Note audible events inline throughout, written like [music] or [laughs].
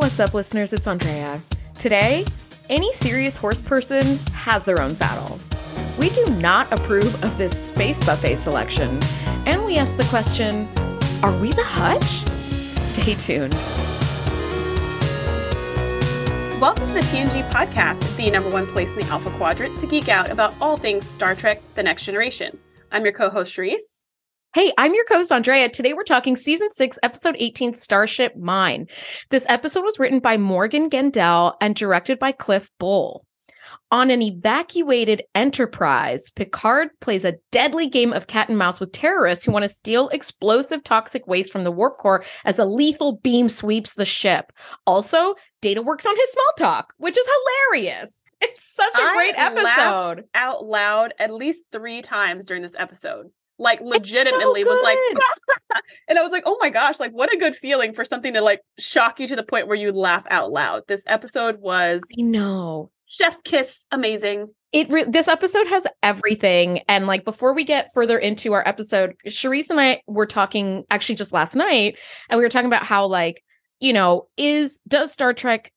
What's up, listeners? It's Andrea. Today, any serious horse person has their own saddle. We do not approve of this space buffet selection, and we ask the question Are we the hutch? Stay tuned. Welcome to the TNG podcast, the number one place in the Alpha Quadrant to geek out about all things Star Trek The Next Generation. I'm your co host, Shereese. Hey, I'm your host, Andrea. Today we're talking season six, episode 18, Starship Mine. This episode was written by Morgan Gendel and directed by Cliff Bole. On an evacuated Enterprise, Picard plays a deadly game of cat and mouse with terrorists who want to steal explosive toxic waste from the warp core as a lethal beam sweeps the ship. Also, Data works on his small talk, which is hilarious. It's such a great episode. Out loud at least three times during this episode. Like so legitimately was like [laughs] and I was like, oh my gosh, like what a good feeling for something to like shock you to the point where you laugh out loud. This episode was I know. chef's kiss amazing. it re- this episode has everything and like before we get further into our episode Shereese and I were talking actually just last night and we were talking about how like you know is does Star Trek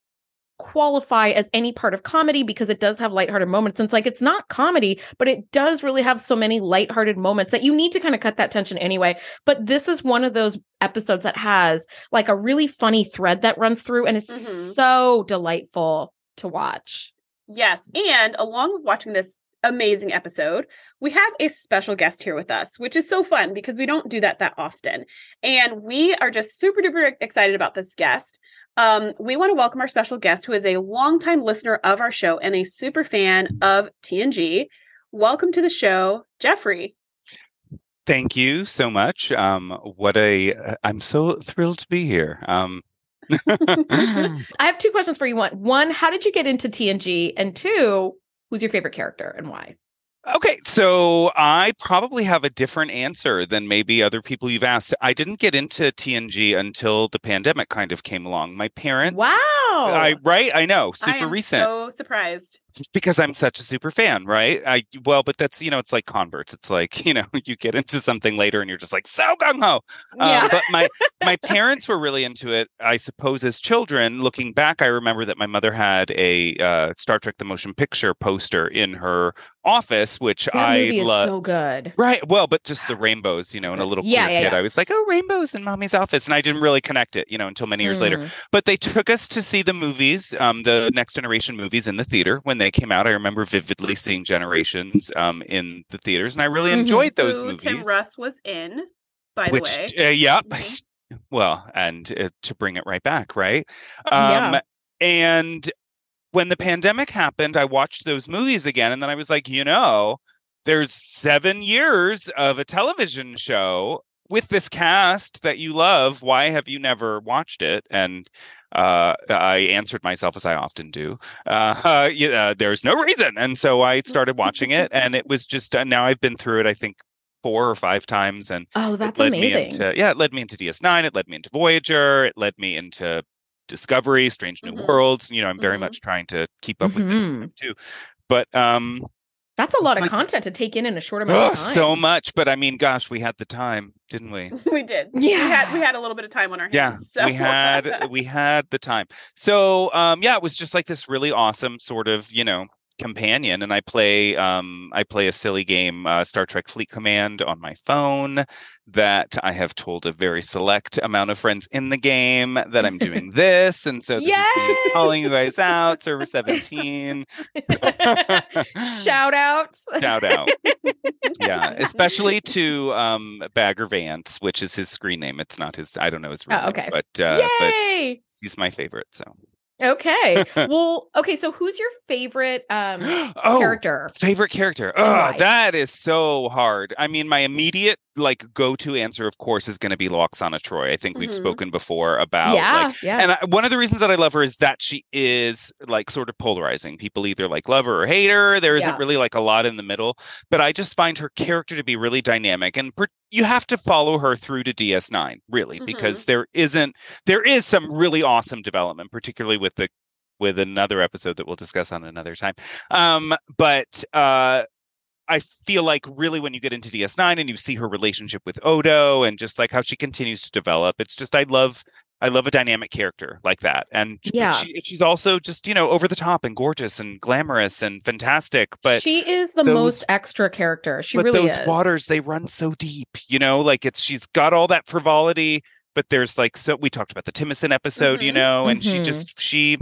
qualify as any part of comedy because it does have lighthearted moments and it's like it's not comedy but it does really have so many lighthearted moments that you need to kind of cut that tension anyway but this is one of those episodes that has like a really funny thread that runs through and it's Mhm. so delightful to watch Yes. And along with watching this amazing episode, we have a special guest here with us, which is so fun because we don't do that that often. And we are just super duper excited about this guest. Um, we want to welcome our special guest, who is a longtime listener of our show and a super fan of TNG. Welcome to the show, Jeffrey. Thank you so much. Um, what a I'm so thrilled to be here. Um, [laughs] [laughs] I have two questions for you. One, one, how did you get into TNG? And two, who's your favorite character and why? Okay, so I probably have a different answer than maybe other people you've asked. I didn't get into TNG until the pandemic kind of came along. My parents, Wow. I right, I know, I super am recent. So surprised. Because I'm such a super fan, right? I well, but that's you know, it's like converts. It's like [laughs] you know, you get into something later, and you're just like so gung ho. yeah. Um, but my [laughs] my parents were really into it. I suppose as children, looking back, I remember that my mother had a uh, Star Trek: The Motion Picture poster in her office, which that I love. so good. Right. Well, but just the rainbows, you know, and a little Yeah, yeah, kid. yeah. I was like, oh, rainbows in mommy's office. And I didn't really connect it, you know, until many years later. Mm. But they took us to see the movies, um, the Next Generation movies in the theater when they came out. I remember vividly seeing Generations um, in the theaters, and I really Mhm. enjoyed those Who movies. Tim Russ was in, by which, the way. uh, yeah, Mhm. well, and uh, to bring it right back, right? Yeah. Um, and when the pandemic happened, I watched those movies again, and then I was like, you know, there's seven years of a television show with this cast that you love. Why have you never watched it? And uh, I answered myself as I often do. Uh, [laughs] uh, yeah, there's no reason, and so I started watching it, [laughs] and it was just uh, now I've been through it. I think four or five times, and Oh, that's led amazing. me into yeah, it led me into DS9. It led me into Voyager. It led me into Discovery, Strange New Mhm. Worlds. You know, I'm very Mhm. much trying to keep up with Mhm. them too. But um, That's a lot of Like- content to take in in a short amount oh, of time. so much. But I mean, gosh, we had the time, didn't we? [laughs] we did. We Yeah. had we had a little bit of time on our hands. Yeah, so- we had we [laughs] had the time. So um, yeah, it was just like this really awesome sort of you know companion and i play um i play a silly game uh, star trek fleet command on my phone that i have told a very select amount of friends in the game that i'm doing [laughs] this and so this is calling you guys out [laughs] server 17 Shout outs. shout out yeah [laughs] especially to um bagger vance which is his screen name it's not his i don't know his real Oh, name, okay. but uh but Yay. he's my favorite so Okay. [laughs] well, okay. So, who's your favorite um, [gasps] oh character? Favorite character. Oh, that is so hard. I mean, my immediate like go-to answer, of course, is going to be Lwaxana Troi. I think we've Mhm. spoken before about yeah. like yeah. and I, one of the reasons that I love her is that she is like sort of polarizing. People either like love her or hate her. There isn't Yeah. really like a lot in the middle. But I just find her character to be really dynamic, and per- you have to follow her through to DS9, really, Mm-hmm. because there isn't there is some really awesome development, particularly with the with another episode that we'll discuss on another time. Um, but uh I feel like really when you get into DS9 and you see her relationship with Odo and just like how she continues to develop, it's just I love I love a dynamic character like that. And Yeah. she, she's also just, you know, over the top and gorgeous and glamorous and fantastic. But she is the those- most extra character. She but really those is. waters, they run so deep, you know, like it's she's got all that frivolity, but there's like so we talked about the Timicin episode, you Mhm. know, and she Mhm. just she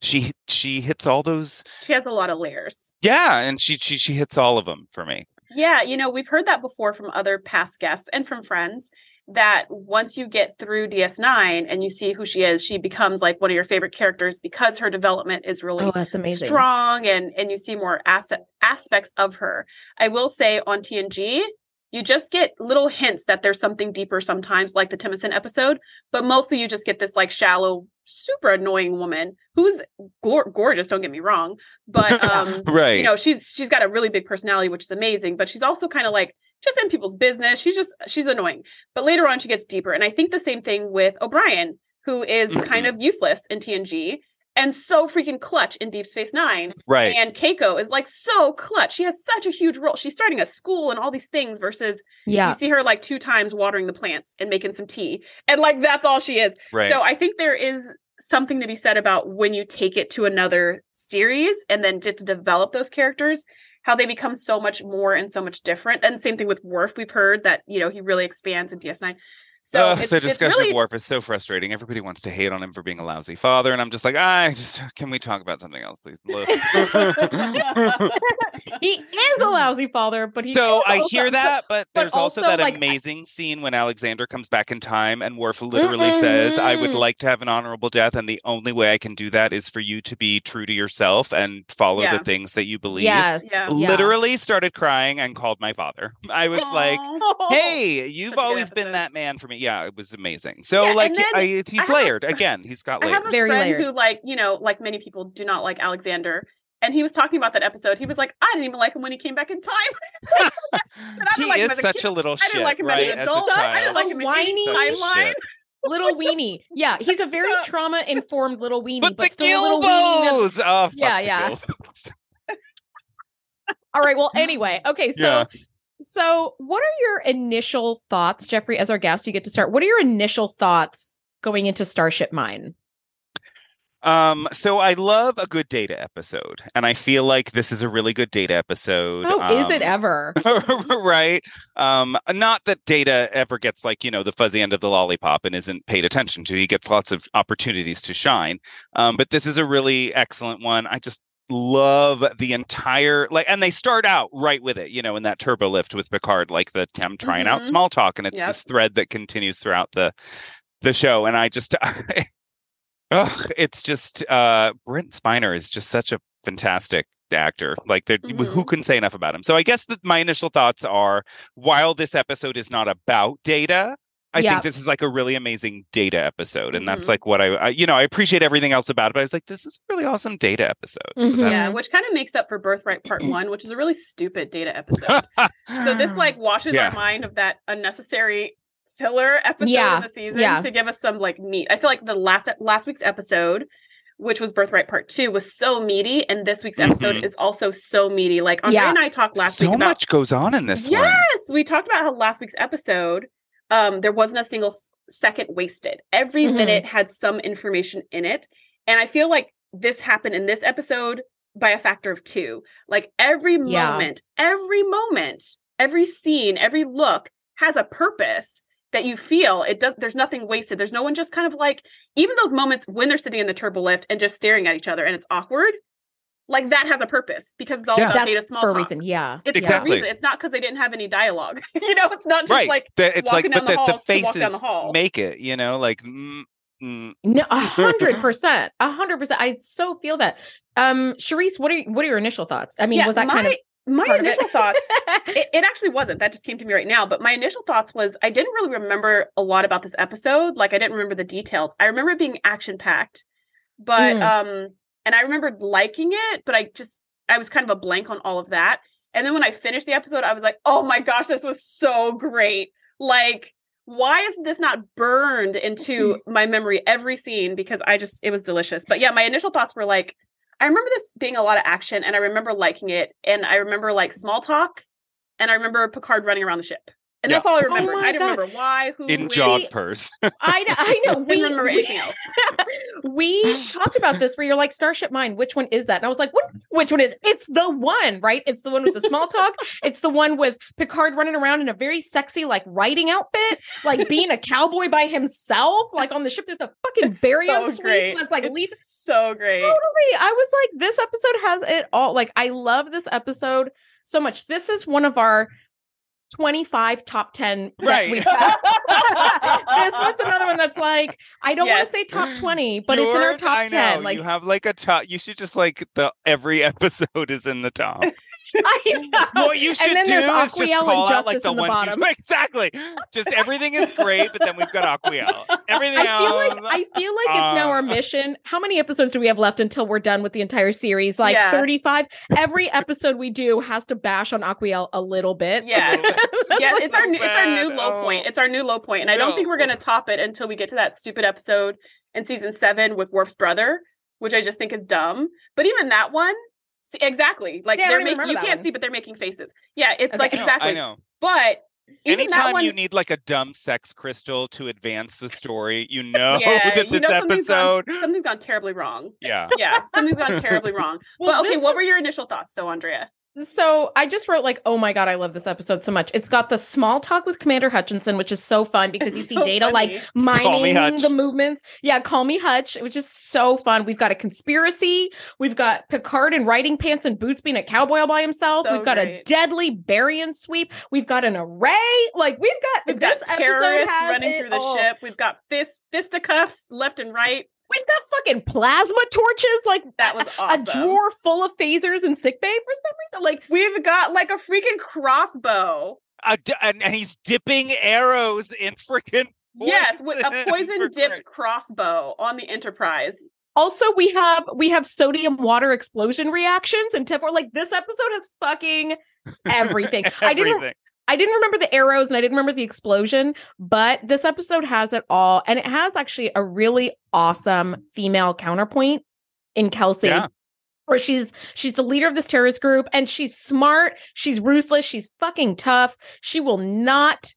she she hits all those She has a lot of layers. yeah, and she she she hits all of them for me. Yeah, you know, we've heard that before from other past guests and from friends that once you get through DS9 and you see who she is, she becomes like one of your favorite characters because her development is really Oh, that's amazing. strong and and you see more as- aspects of her. I will say on TNG, you just get little hints that there's something deeper sometimes, like the Timothy episode, but mostly you just get this like shallow, super annoying woman who's gor- gorgeous. Don't get me wrong, but [laughs] um, Right. you know she's she's got a really big personality, which is amazing. But she's also kind of like just in people's business. She's just she's annoying. But later on, she gets deeper, and I think the same thing with O'Brien, who is kind of useless in TNG and so freaking clutch in Deep Space Nine. right. And Keiko is like so clutch. She has such a huge role. She's starting a school and all these things versus Yeah. you see her like two times watering the plants and making some tea. And like that's all she is. right. So I think there is something to be said about when you take it to another series and then just develop those characters, how they become so much more and so much different. And same thing with Worf. We've heard that, you know, he really expands in DS9. So Ugh, it's, the it's discussion really of Worf is so frustrating. Everybody wants to hate on him for being a lousy father, and I'm just like, I just can we talk about something else, please? [laughs] he is a lousy father, but he so is I also- hear that, but but there's also, also, that like, I- amazing scene when Alexander comes back in time and Worf literally says, I would like to have an honorable death, and the only way I can do that is for you to be true to yourself and follow Yeah. the things that you believe. Yes. Yeah. Literally started crying and called my father. I was like, Hey, [laughs] you've Such always been that man for me. Yeah, it was amazing. So Yeah, like and then I, he's I a layered fr- again. He's got I have a Very friend layered. who, like, you know, like many people do not like Alexander. And he was talking about that episode. He was like, I didn't even like him when he came back in time. [laughs] I didn't he like him is as a such a little I didn't like him right? as an As a adult. I didn't like him Whiny the timeline. [laughs] little weenie. Yeah, he's a very trauma informed little weenie, But, but, the still a little weenie. that- Gilbos! Oh, Yeah, yeah. All right. Well, anyway, okay. [laughs] So, Yeah. So what are your initial thoughts, Jeffrey? As our guest, you get to start. What are your initial thoughts going into Starship Mine? Um, so I love a good data episode, and I feel like this is a really good data episode. Oh, is it Um, ever? [laughs] right um not that data ever gets like you know the fuzzy end of the lollipop and isn't paid attention to he gets lots of opportunities to shine um but this is a really excellent one i just love the entire like and they start out right with it you know in that turbo lift with picard like the i'm trying out Mhm. small talk and it's Yep. this thread that continues throughout the the show and i just [laughs] oh it's just uh brent spiner is just such a fantastic actor like there who couldn't say enough about him so i guess that my initial thoughts are while this episode is not about data I Yeah. think this is like a really amazing data episode, and that's Mhm. like what I, I, you know, I appreciate everything else about it. But I was like, this is a really awesome data episode. So Mhm. that's- Yeah, which kind of makes up for Birthright Part [clears throat] One, which is a really stupid data episode. so this like [laughs] washes Yeah. our mind of that unnecessary filler episode Yeah, in the season yeah. to give us some like meat. I feel like the last last week's episode, which was Birthright Part Two, was so meaty, and this week's episode Mhm. is also so meaty. Like Andre Yeah. and I talked last so week about much goes on in this yes, one. we talked about how last week's episode, um, there wasn't a single second wasted. Every Mhm. minute had some information in it, and I feel like this happened in this episode by a factor of two. Like every Yeah. moment, every moment, every scene, every look has a purpose that you feel it does there's nothing wasted there's no one just kind of like even those moments when they're sitting in the turbo lift and just staring at each other and it's awkward like that has a purpose because it's all Yeah. about data That's small for a reason. Yeah. it's Exactly. for a reason. It's not because they didn't have any dialogue. [laughs] you know, it's not just right. like The- it's like, walking but the the, hall the to down faces the hall. make it. You know, like. Mm, mm, No, a [laughs] hundred percent, a hundred percent. I so feel that. Um, Shereese, what are what are your initial thoughts? I mean, Yeah, was that my, kind of my part it? initial thoughts? It, it actually wasn't. That just came to me right now. But my initial thoughts was I didn't really remember a lot about this episode. Like I didn't remember the details. I remember it being action packed, but Mm. um, and I remembered liking it, but I just I was kind of a blank on all of that. And then when I finished the episode, I was like, oh my gosh, this was so great. Like, why is this not burned into mm-hmm. my memory every scene? Because I just, it was delicious. But yeah, my initial thoughts were like, I remember this being a lot of action and I remember liking it. And I remember like small talk and I remember Picard running around the ship. And Yeah. that's all I Oh remember. my I don't God. remember why, who, in when. jog purse. [laughs] I, I know. Didn't We, remember we- anything else. [laughs] we talked about this where you're like Starship Mine. Which one is that? And I was like, what? Which one is? It's the one, right? It's the one with the small talk. [laughs] It's the one with Picard running around in a very sexy like riding outfit, like being a cowboy by himself, like on the ship. There's a fucking It's baryon so suite great. that's like It's so great. Totally. I was like, this episode has it all. Like, I love this episode so much. This is one of our 25 top 10 that Right. [laughs] this one's another one that's like, I don't Yes. want to say top 20, but it's in our top I know, 10. Like, you have like a top. You should just like the every [laughs] episode is in the top. I [laughs] know. what you should do is just Aquiel call out like the in the ones bottom. you [laughs] exactly. Just everything is great, but then we've got Aquiel. [laughs] Everything I feel else. like I feel like it's now our uh, mission. How many episodes do we have left until we're done with the entire series? Like Yeah. 35. Every episode we do has to bash on Aquiel a little bit. Yes. Yeah, it's our new, it's our new low Oh. point. It's our new low point, and I don't think we're gonna top it until we get to that stupid episode in season seven with Worf's brother, which I just think is dumb. But even that one, see, exactly, like See, they're making. You can't one. see, but they're making faces. Yeah, it's Okay. like I know, exactly. I know. But Anytime one, you need like a dumb sex crystal to advance the story, you [laughs] know [laughs] yeah, that you this know something's gone, episode. something's gone terribly wrong. Yeah. Yeah, something's gone terribly [laughs] wrong. Well, but okay, this what were your initial thoughts, though, Andrea? So I just wrote like, oh my god, I love this episode so much. It's got the small talk with Commander Hutchinson, which is so fun because you see so Data like funny. Call me mining Hutch. the movements. Yeah, call me Hutch, which is so fun. We've got a conspiracy. We've got Picard in riding pants and boots being a cowboy all by himself. So we've got a great. deadly baryon sweep. We've got an array. Like we've got We've this got episode terrorists has running through the all. ship. We've got fist fisticuffs left and right. We've got fucking plasma torches. Like That was a- awesome. a drawer full of phasers in sickbay for some reason. Like We've got like a freaking crossbow. A d- and, and he's dipping arrows in freaking. Yes, with a Poison. [laughs] poison dipped crossbow on the Enterprise. Also, we have we have sodium water explosion reactions and Teflon. Like this episode has fucking [laughs] everything. I didn't Everything. I didn't remember the arrows and I didn't remember the explosion, but this episode has it all, and it has actually a really awesome female counterpoint in Kelsey. Yeah. Where she's she's the leader of this terrorist group and she's smart, she's ruthless, she's fucking tough. She will not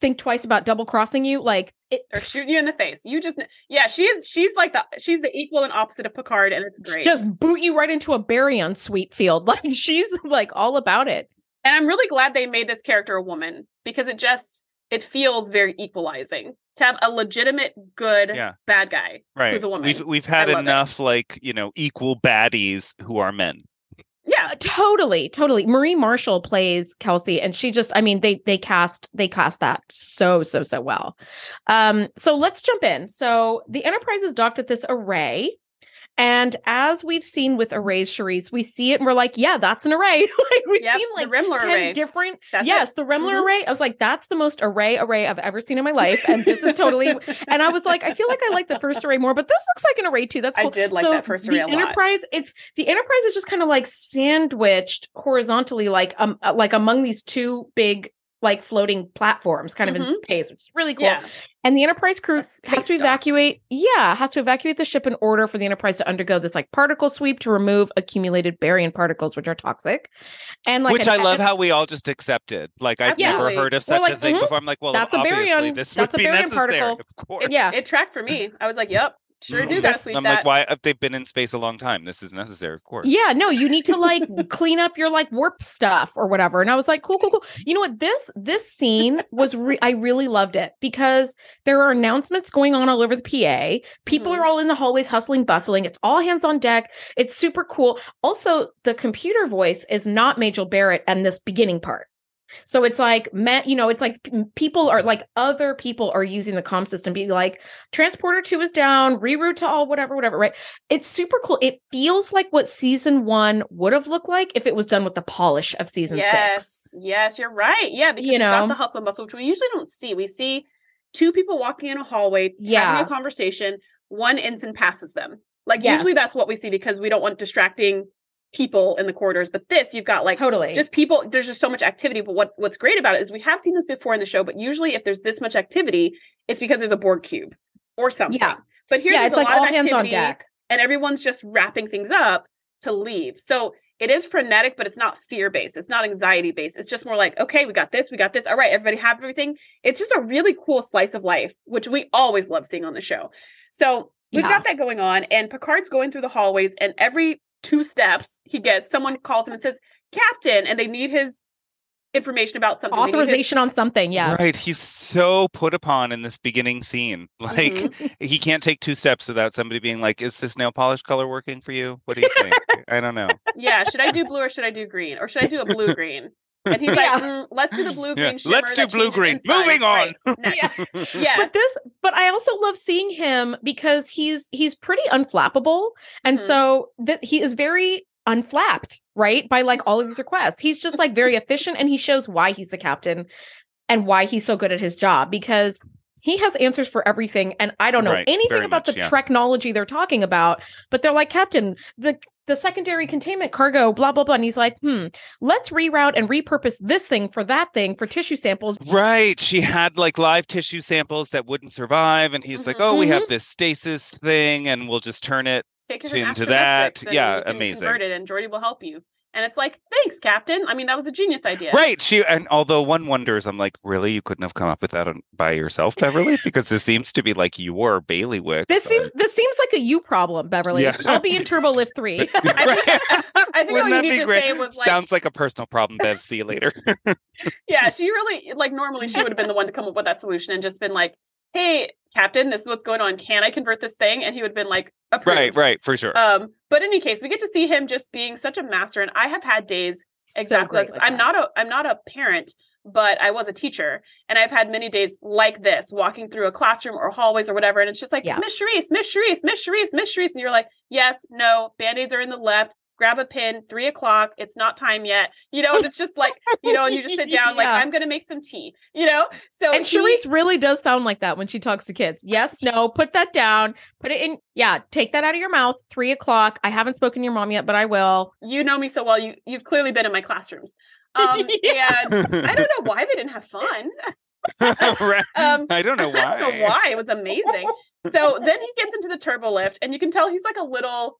think twice about double crossing you. Like it, Or shooting you in the face. You just yeah, she's she's like the she's the equal and opposite of Picard, and it's great. just boot you right into a baryon sweep field. [laughs] Like she's like all about it. And I'm really glad they made this character a woman because it just it feels very equalizing to have a legitimate good Yeah. bad guy Right. who's a woman. We've we've had I love it. enough like you know equal baddies who are men. yeah, totally, totally. Marie Marshall plays Kelsey, and she just, I mean, they they cast they cast that so so so well. Um, so let's jump in. So the Enterprise is docked at this array. And as we've seen with arrays, Shereese, we see it and we're like, yeah, that's an array. [laughs] like we've Yep, seen like the 10 array. different That's yes it. the Remmler Mhm. array. I was like, that's the most array array I've ever seen in my life. And this is totally [laughs] and I was like, I feel like I like the first array more, but this looks like an array too. That's cool. I did like so that first the array a lot. Enterprise, it's the Enterprise is just kind of like sandwiched horizontally, like um, uh, like among these two big like floating platforms, kind of in Mhm. space, which is really cool. Yeah. And the Enterprise crew has to dock. evacuate. Yeah, has to evacuate the ship in order for the Enterprise to undergo this like particle sweep to remove accumulated baryon particles, which are toxic. And like Which an- I love how we all just accepted. Like I've never heard of such like, a thing mhm, before. I'm like, well, that's a obviously baryon- this that's would a be baryon necessary. particle. Of course. Yeah. It tracked for me. I was like, yep, sure do Mhm. gotta I'm that. like, why? They've been in space a long time, this is necessary. Of course. Yeah, no, you need to like [laughs] clean up your like warp stuff or whatever. And I was like, cool, cool, cool. You know what? This this scene was re- I really loved it because there are announcements going on all over the PA. People Mhm. are all in the hallways hustling, bustling. It's all hands on deck. It's super cool. Also, the computer voice is not Majel Barrett and this beginning part. So it's like, you know, it's like people are like other people are using the comm system, being like, transporter two is down, reroute to all, whatever, whatever, right? It's super cool. It feels like what season one would have looked like if it was done with the polish of season six. yes, yes, you're right. Yeah, because You you got the hustle and bustle, which we usually don't see. We see two people walking in a hallway, having a conversation. One ensign passes them. Like Yes. usually that's what we see because we don't want distracting people in the corridors. But this, you've got like Totally. just people. There's just so much activity. But what what's great about it is we have seen this before in the show. But usually, if there's this much activity, it's because there's a Borg cube or something. Yeah. But here, yeah, it's a like lot all of hands on deck. and everyone's just wrapping things up to leave. So it is frenetic, but it's not fear based. It's not anxiety based. It's just more like, okay, we got this, we got this. All right, everybody have everything. It's just a really cool slice of life, which we always love seeing on the show. So we've Yeah. got that going on, and Picard's going through the hallways, and every two steps he gets, someone calls him and says, Captain, and they need his information about something. They need his- Authorization on something. Yeah. Right. He's so put upon in this beginning scene. [laughs] Like Mhm. he can't take two steps without somebody being like, Is this nail polish color working for you? What do you think? [laughs] I don't know. yeah, should I do blue or should I do green? Or should I do a blue green? And he's like, Yeah. "Mm, let's do the blue green. shimmer let's do blue green. inside." Moving on. Right. [laughs] Yeah. [laughs] Yeah. But this, but I also love seeing him because he's he's pretty unflappable, and Mhm. so that he is very unflapped, right? By like all of these requests, he's just like very [laughs] efficient, and he shows why he's the captain and why he's so good at his job because he has answers for everything. And I don't know Right, anything about much, the yeah. technology they're talking about, but they're like, Captain, the the secondary containment cargo, blah blah blah, and he's like, hmm, let's reroute and repurpose this thing for that thing for tissue samples. Right. She had like live tissue samples that wouldn't survive. And he's like, Mhm. Oh, we have this stasis thing and we'll just turn it. To- into that. Yeah, amazing. Convert it, and Geordi will help you. And it's like, thanks, Captain. I mean, that was a genius idea. Right. She and although one wonders, I'm like, really, you couldn't have come up with that on, by yourself, Beverly? [laughs] Because this seems to be like your bailiwick. This but- seems this seems like a you problem, Beverly. Yeah. I'll be in Turbo Lift three. [laughs] I think, I think Wouldn't all you need be to great? say was like, Sounds like a personal problem, Bev. See you later. [laughs] yeah, she really like normally she would have been the one to come up with that solution and just been like, hey, Captain, this is what's going on. Can I convert this thing? And he would have been like, approved. right, right, for sure. Um, but in any case, we get to see him just being such a master. And I have had days exactly like this. I'm not a I'm not a parent, but I was a teacher, and I've had many days like this, walking through a classroom or hallways or whatever, and it's just like Yeah. Miss Shereese, Miss Shereese, Miss Shereese, Miss Shereese, and you're like, yes, no, band-aids are in the left. Grab a pin, three o'clock. It's not time yet. You know, it's just like, you know, and you just sit down, like, I'm gonna make some tea, you know? So And he- Shereese really does sound like that when she talks to kids. Yes, no, put that down. Put it in. Yeah, take that out of your mouth. Three o'clock. I haven't spoken to your mom yet, but I will. you know me so well. You you've clearly been in my classrooms. Um [laughs] Yeah. and I don't know why they didn't have fun. [laughs] Right. [laughs] Um, I don't know why. I don't know why. why. It was amazing. So then he gets into the turbo lift, and you can tell he's like a little,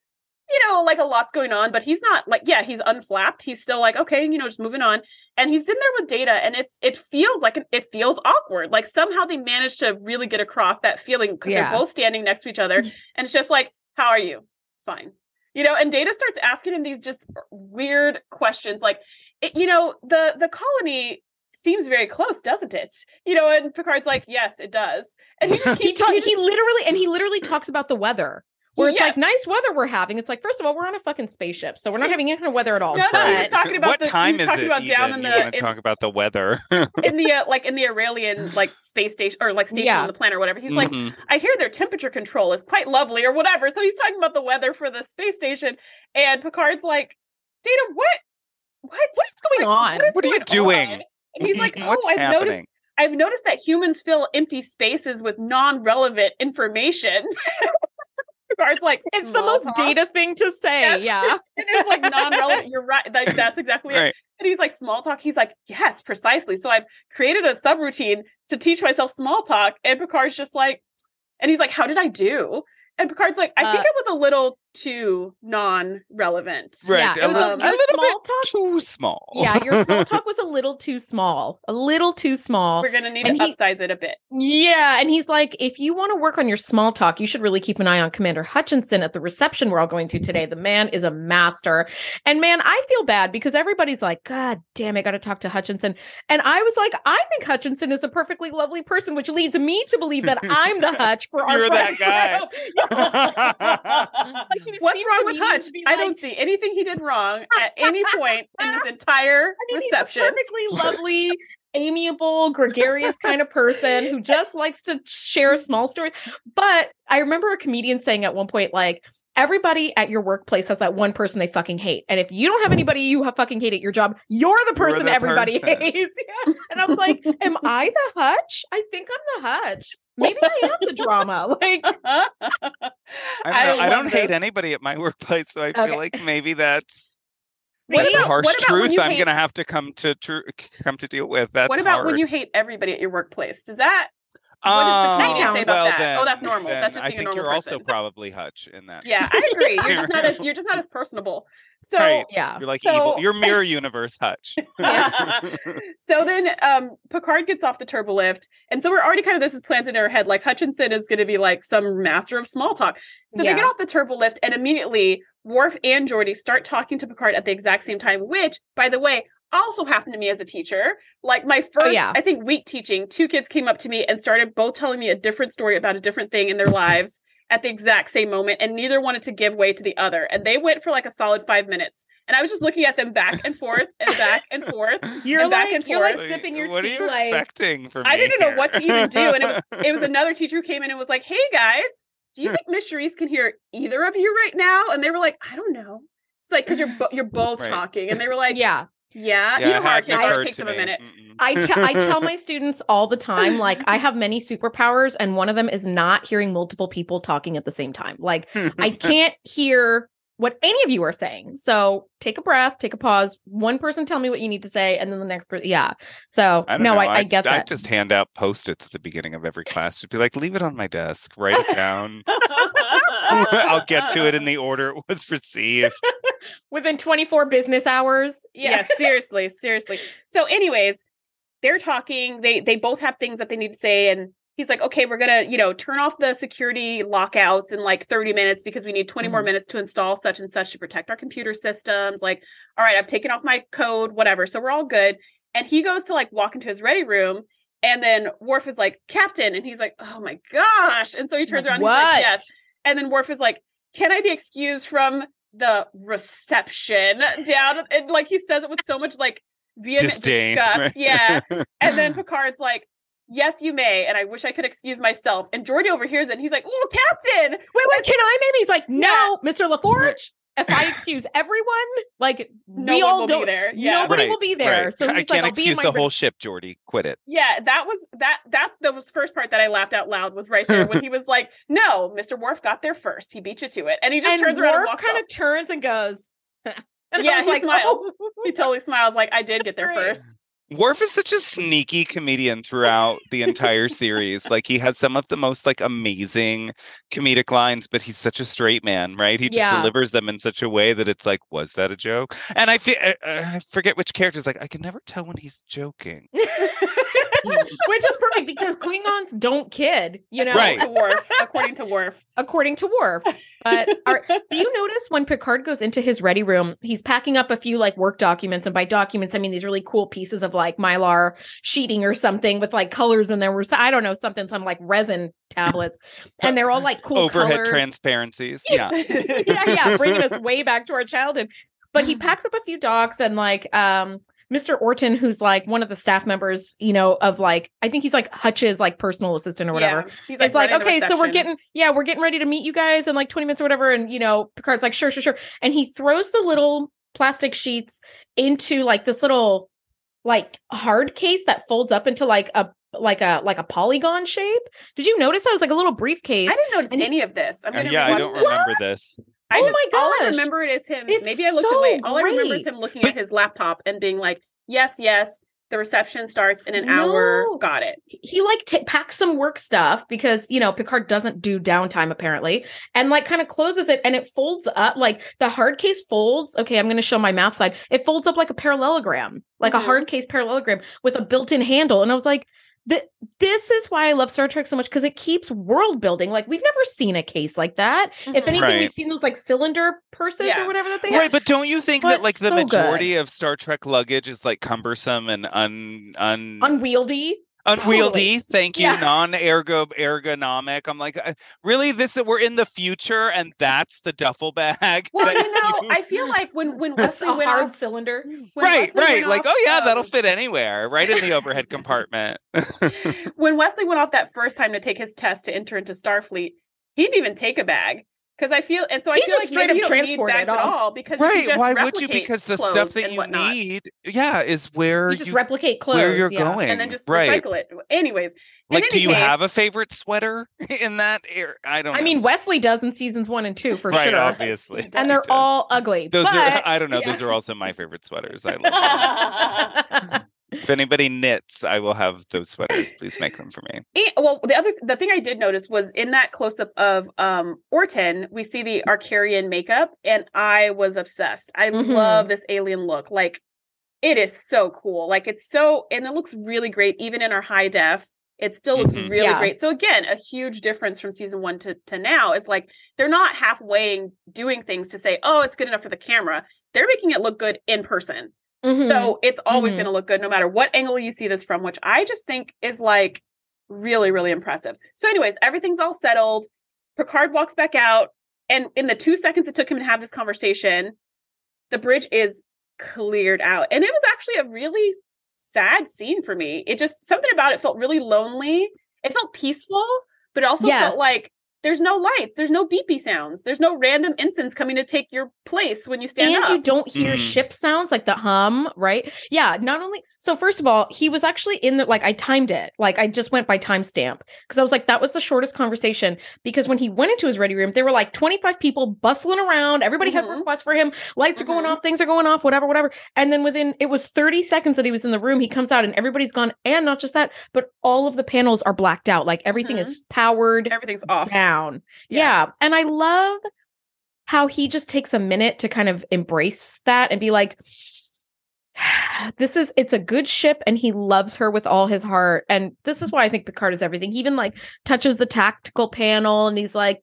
you know, like a lot's going on, but he's not like, yeah, he's unflapped. He's still like, okay, you know, just moving on. And he's in there with data, and it's it feels like it feels awkward. Like somehow they managed to really get across that feeling because Yeah. they're both standing next to each other, mm. and it's just like, how are you? Fine. You know, and Data starts asking him these just weird questions, like, it, you know, the the colony seems very close, doesn't it? You know, and Picard's like, yes, it does. And he [laughs] just He keeps ta- he just- he literally and he literally talks about the weather. Where it's Yes. like nice weather we're having. It's like first of all we're on a fucking spaceship, so we're not having any kind of weather at all. No, no, he was talking about what the- he time was is talking it? about down even? in you the- want to in- talk about the weather? [laughs] in the uh, like in the Aurelian like space station or like station Yeah. on the planet or whatever. He's like, Mhm. I hear their temperature control is quite lovely or whatever. So he's talking about the weather for the space station, and Picard's like, Data, what? What? What's going on? is What are you doing? on?" And he's like, [laughs] What's Oh, I've happening? noticed. I've noticed that humans fill empty spaces with non-relevant information. [laughs] Picard's like, [laughs] It's the most talk?" data thing to say. Yes. Yeah. [laughs] It is like non-relevant. You're right. That, [laughs] that's exactly it. And he's like, small talk. He's like, yes, precisely. So I've created a subroutine to teach myself small talk. And Picard's just like, and he's like, how did I do? And Picard's like, I think Uh, it was a little too non-relevant. Right. Yeah, it was a- little, um, a your little small bit talk- too small. Yeah, your small talk was a [laughs] little too small. A little too small. We're gonna need And to he- upsize it a bit. Yeah, and he's like, if you want to work on your small talk, you should really keep an eye on Commander Hutchinson at the reception we're all going to today. The man is a master. And man, I feel bad because everybody's like, God damn, I got to talk to Hutchinson. And I was like, I think Hutchinson is a perfectly lovely person, which leads me to believe that I'm the Hutch for [laughs] our You're that friend group. Like, he [laughs] What's wrong with Hutch? I like- don't see anything he did wrong at any point [laughs] in this entire I mean, he's a reception. perfectly [laughs] lovely, amiable, gregarious kind of person who just likes to share small stories. But I remember a comedian saying at one point, like, everybody at your workplace has that one person they fucking hate. And if you don't have anybody you have fucking hate at your job, you're the You're person the everybody person. [laughs] hates. Yeah. And I was like, am I the hutch? I think I'm the hutch. Maybe I am the drama. [laughs] Like, I I don't, know. I love don't hate anybody at my workplace, so I Okay. feel like maybe that's What that's a harsh truth I'm hate- gonna have to come to tru- come to deal with. That's what about hard. when you hate everybody at your workplace? Does that What does the Oh, comedian say about well, that? then- oh, that's normal. That's just I being a think normal you're person. also [laughs] probably Hutch in that. yeah, I agree. You're just not as you're just not as personable. [laughs] So Right. Yeah. You're like So- evil. You're [laughs] mirror universe Hutch. so then um Picard gets off the turbo lift. And so we're already kind of this is planted in our head. Like Hutchinson is gonna be like some master of small talk. So Yeah. they get off the turbo lift and immediately Worf and Geordi start talking to Picard at the exact same time, which, by the way, also happened to me as a teacher. Like my oh, first, yeah. I think, week teaching, two kids came up to me and started both telling me a different story about a different thing in their [laughs] lives at the exact same moment, and neither wanted to give way to the other. And they went for like a solid five minutes. And I was just looking at them back and forth and back and forth. [laughs] You're and back like- and you're like forth. sipping your what tea, are you like- expecting from I didn't know what to even do. And it was it was [laughs] another teacher who came in and was like, Hey guys, do you think Miss Shereese can hear either of you right now? And they were like, I don't know. It's like because you're bo- you're both Right. talking. And they were like, Yeah. Yeah, yeah, you know it how our hadn't kids are. It takes them a minute. Mm-mm. I te- I tell my [laughs] students all the time, like, I have many [laughs] superpowers, and one of them is not hearing multiple people talking at the same time. Like, [laughs] I can't hear what any of you are saying. So take a breath, take a pause. One person tell me what you need to say, and then the next person. Yeah. So I no, know. I, I get I that. just hand out post-its at the beginning of every class. Just be like, leave it on my desk, write it down. I'll get to it in the order it was received. [laughs] Within 24 business hours. yeah. Yeah. seriously, seriously. So, anyways, they're talking. They they both have things that they need to say, and he's like, "Okay, we're gonna, you know, turn off the security lockouts in like 30 minutes because we need 20 more Mhm. minutes to install such and such to protect our computer systems." Like, all right, I've taken off my code, whatever. So we're all good. And he goes to like walk into his ready room. And then Worf is like, Captain. And he's like, oh my gosh. And so he turns around and he's like, what? yes. And then Worf is like, can I be excused from the reception down? And like he says it with so much like vehement Disdain. disgust. right? Yeah. And then [laughs] Picard's like, yes, you may. And I wish I could excuse myself. And Geordi overhears it and he's like, oh, Captain. Wait, wait, can I maybe? He's like, Yeah. no, Mr. LaForge. If I excuse everyone, like No we one all will don't, be there. Yeah. Nobody Right, will be there. right. So I he's like, can't I'll be in excuse my the re- whole ship, Geordi. Quit it. Yeah, that was that that's the first part that I laughed out loud was right there when he was like, [laughs] No, Mr. Worf got there first. He beat you to it. And he just and turns around and Worf kind of turns and goes. and [laughs] Yeah, he like, smiles. oh. He totally smiles like I did get there [laughs] Great. first. Worf is such a sneaky comedian throughout the entire series. Like he has some of the most like amazing comedic lines, but he's such a straight man, right? He just Yeah. delivers them in such a way that it's like, was that a joke? And I feel I, uh, uh, I forget which character's like, I can never tell when he's joking. [laughs] [laughs] Which is perfect because Klingons don't kid, you know, Right. To Worf, according to Worf. [laughs] according to Worf. But are, do you notice when Picard goes into his ready room, he's packing up a few like work documents, and by documents I mean these really cool pieces of like mylar sheeting or something with like colors in there. Were I don't know something, some like resin tablets, and they're all like cool Overhead color. transparencies. Yeah. [laughs] yeah, yeah, bringing us way back to our childhood. But he packs up a few docs and like um Mr. Orton, who's like one of the staff members, you know, of like I think he's like Hutch's like personal assistant or whatever. Yeah, he's it's like, okay, so we're getting yeah, we're getting ready to meet you guys in like 20 minutes or whatever. And you know, Picard's like, sure, sure, sure. And he throws the little plastic sheets into like this little like hard case that folds up into like a like a like a polygon shape. Did you notice I was like a little briefcase? I didn't notice And he- any of this. I'm Uh, gonna yeah, I don't this. remember this. I Oh just, my all I gosh. remember it is him. It's maybe I looked so away. All I remember is him looking at his laptop and being like, "Yes, yes, the reception starts in an hour. Got it." he like t- packs some work stuff because you know Picard doesn't do downtime apparently, and like kind of closes it and it folds up like the hard case folds. Okay, I'm going to show my math side. It folds up like a parallelogram, like Mhm. a hard case parallelogram with a built-in handle, and I was like. Th- this is why I love Star Trek so much because it keeps world building. Like we've never seen a case like that. If Mhm. anything, Right. we've seen those like cylinder purses Yeah. or whatever that they have. Right, but don't you think But that like the so good. majority of Star Trek luggage is like cumbersome and un un Unwieldy. Unwieldy? Thank you, Yeah. non ergo ergonomic. I'm like, uh, really? This we're in the future, and that's the duffel bag. [laughs] Well, you know, I feel like when when Wesley went hard off, cylinder. right, Wesley right. Like, off, oh yeah, that'll um, fit anywhere, right in the overhead [laughs] compartment. [laughs] when Wesley went off that first time to take his test to enter into Starfleet, he didn't even take a bag because I feel, and so I He feel just like straight maybe up you don't need transported bags at all. all because right? can just Why would you? Because the stuff that you whatnot. need, yeah, is where You you, just replicate clothes. where you're yeah. going, and then just right? recycle it. Anyways, in Like, do any you have a favorite sweater [laughs] in that? Air? I don't. I know. mean, Wesley does in seasons one and two for right, sure. obviously, And [laughs] they're all ugly. Those but are. I don't know. yeah. Those are also my favorite sweaters. I [laughs] love. Them. If anybody knits, I will have those sweaters. Please make them for me. And- well, the other the thing I did notice was in that close up of um Orton, we see the Arkarian makeup, and I was obsessed. I Mhm. love this alien look. Like it is so cool. Like it's so and it looks really great, even in our high def. It still looks Mhm. really Yeah. great. So again, a huge difference from season one to, to now. It's like they're not halfway doing things to say, oh, it's good enough for the camera. They're making it look good in person. Mhm. So it's always Mhm. going to look good no matter what angle you see this from, which I just think is like really, really impressive. So, anyways, everything's all settled. Picard walks back out, and in the two seconds it took him to have this conversation, the bridge is cleared out. And it was actually a really sad scene for me. It just something about it felt really lonely. It felt peaceful, but it also Yes. felt like there's no lights, there's no beepy sounds, there's no random ensigns coming to take your place when you stand up. and up. you don't hear Mhm. ship sounds like the hum, right? Yeah. Not only so, first of all, he was actually in the like I timed it, like I just went by timestamp because I was like that was the shortest conversation because when he went into his ready room, there were like twenty five people bustling around. Everybody had Mhm. requests for him. Lights are going Mhm. off, things are going off, whatever, whatever. And then within it was thirty seconds that he was in the room, he comes out and everybody's gone. And not just that, but all of the panels are blacked out, like everything is powered Everything's off. down. Yeah. Yeah. And I love how he just takes a minute to kind of embrace that and be like, [sighs] this is it's a good ship and he loves her with all his heart. And this is why I think Picard is everything. He even like touches the tactical panel and he's like,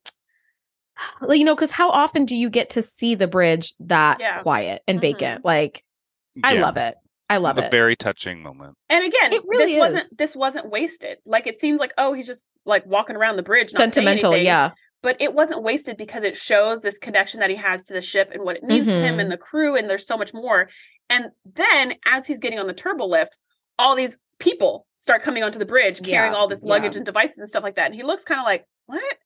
[sighs] you know, because how often do you get to see the bridge that Yeah. quiet and Mhm. vacant? Like, I love it. I love a it. A very touching moment. And again, It really this is. wasn't this wasn't wasted. Like it seems like oh he's just like walking around the bridge, not Sentimental, anything. yeah. But it wasn't wasted because it shows this connection that he has to the ship and what it means to him and mm-hmm. the crew, and there's so much more. And then as he's getting on the turbo lift, all these people start coming onto the bridge carrying Yeah, all this luggage yeah. and devices and stuff like that. And he looks kind of like, what?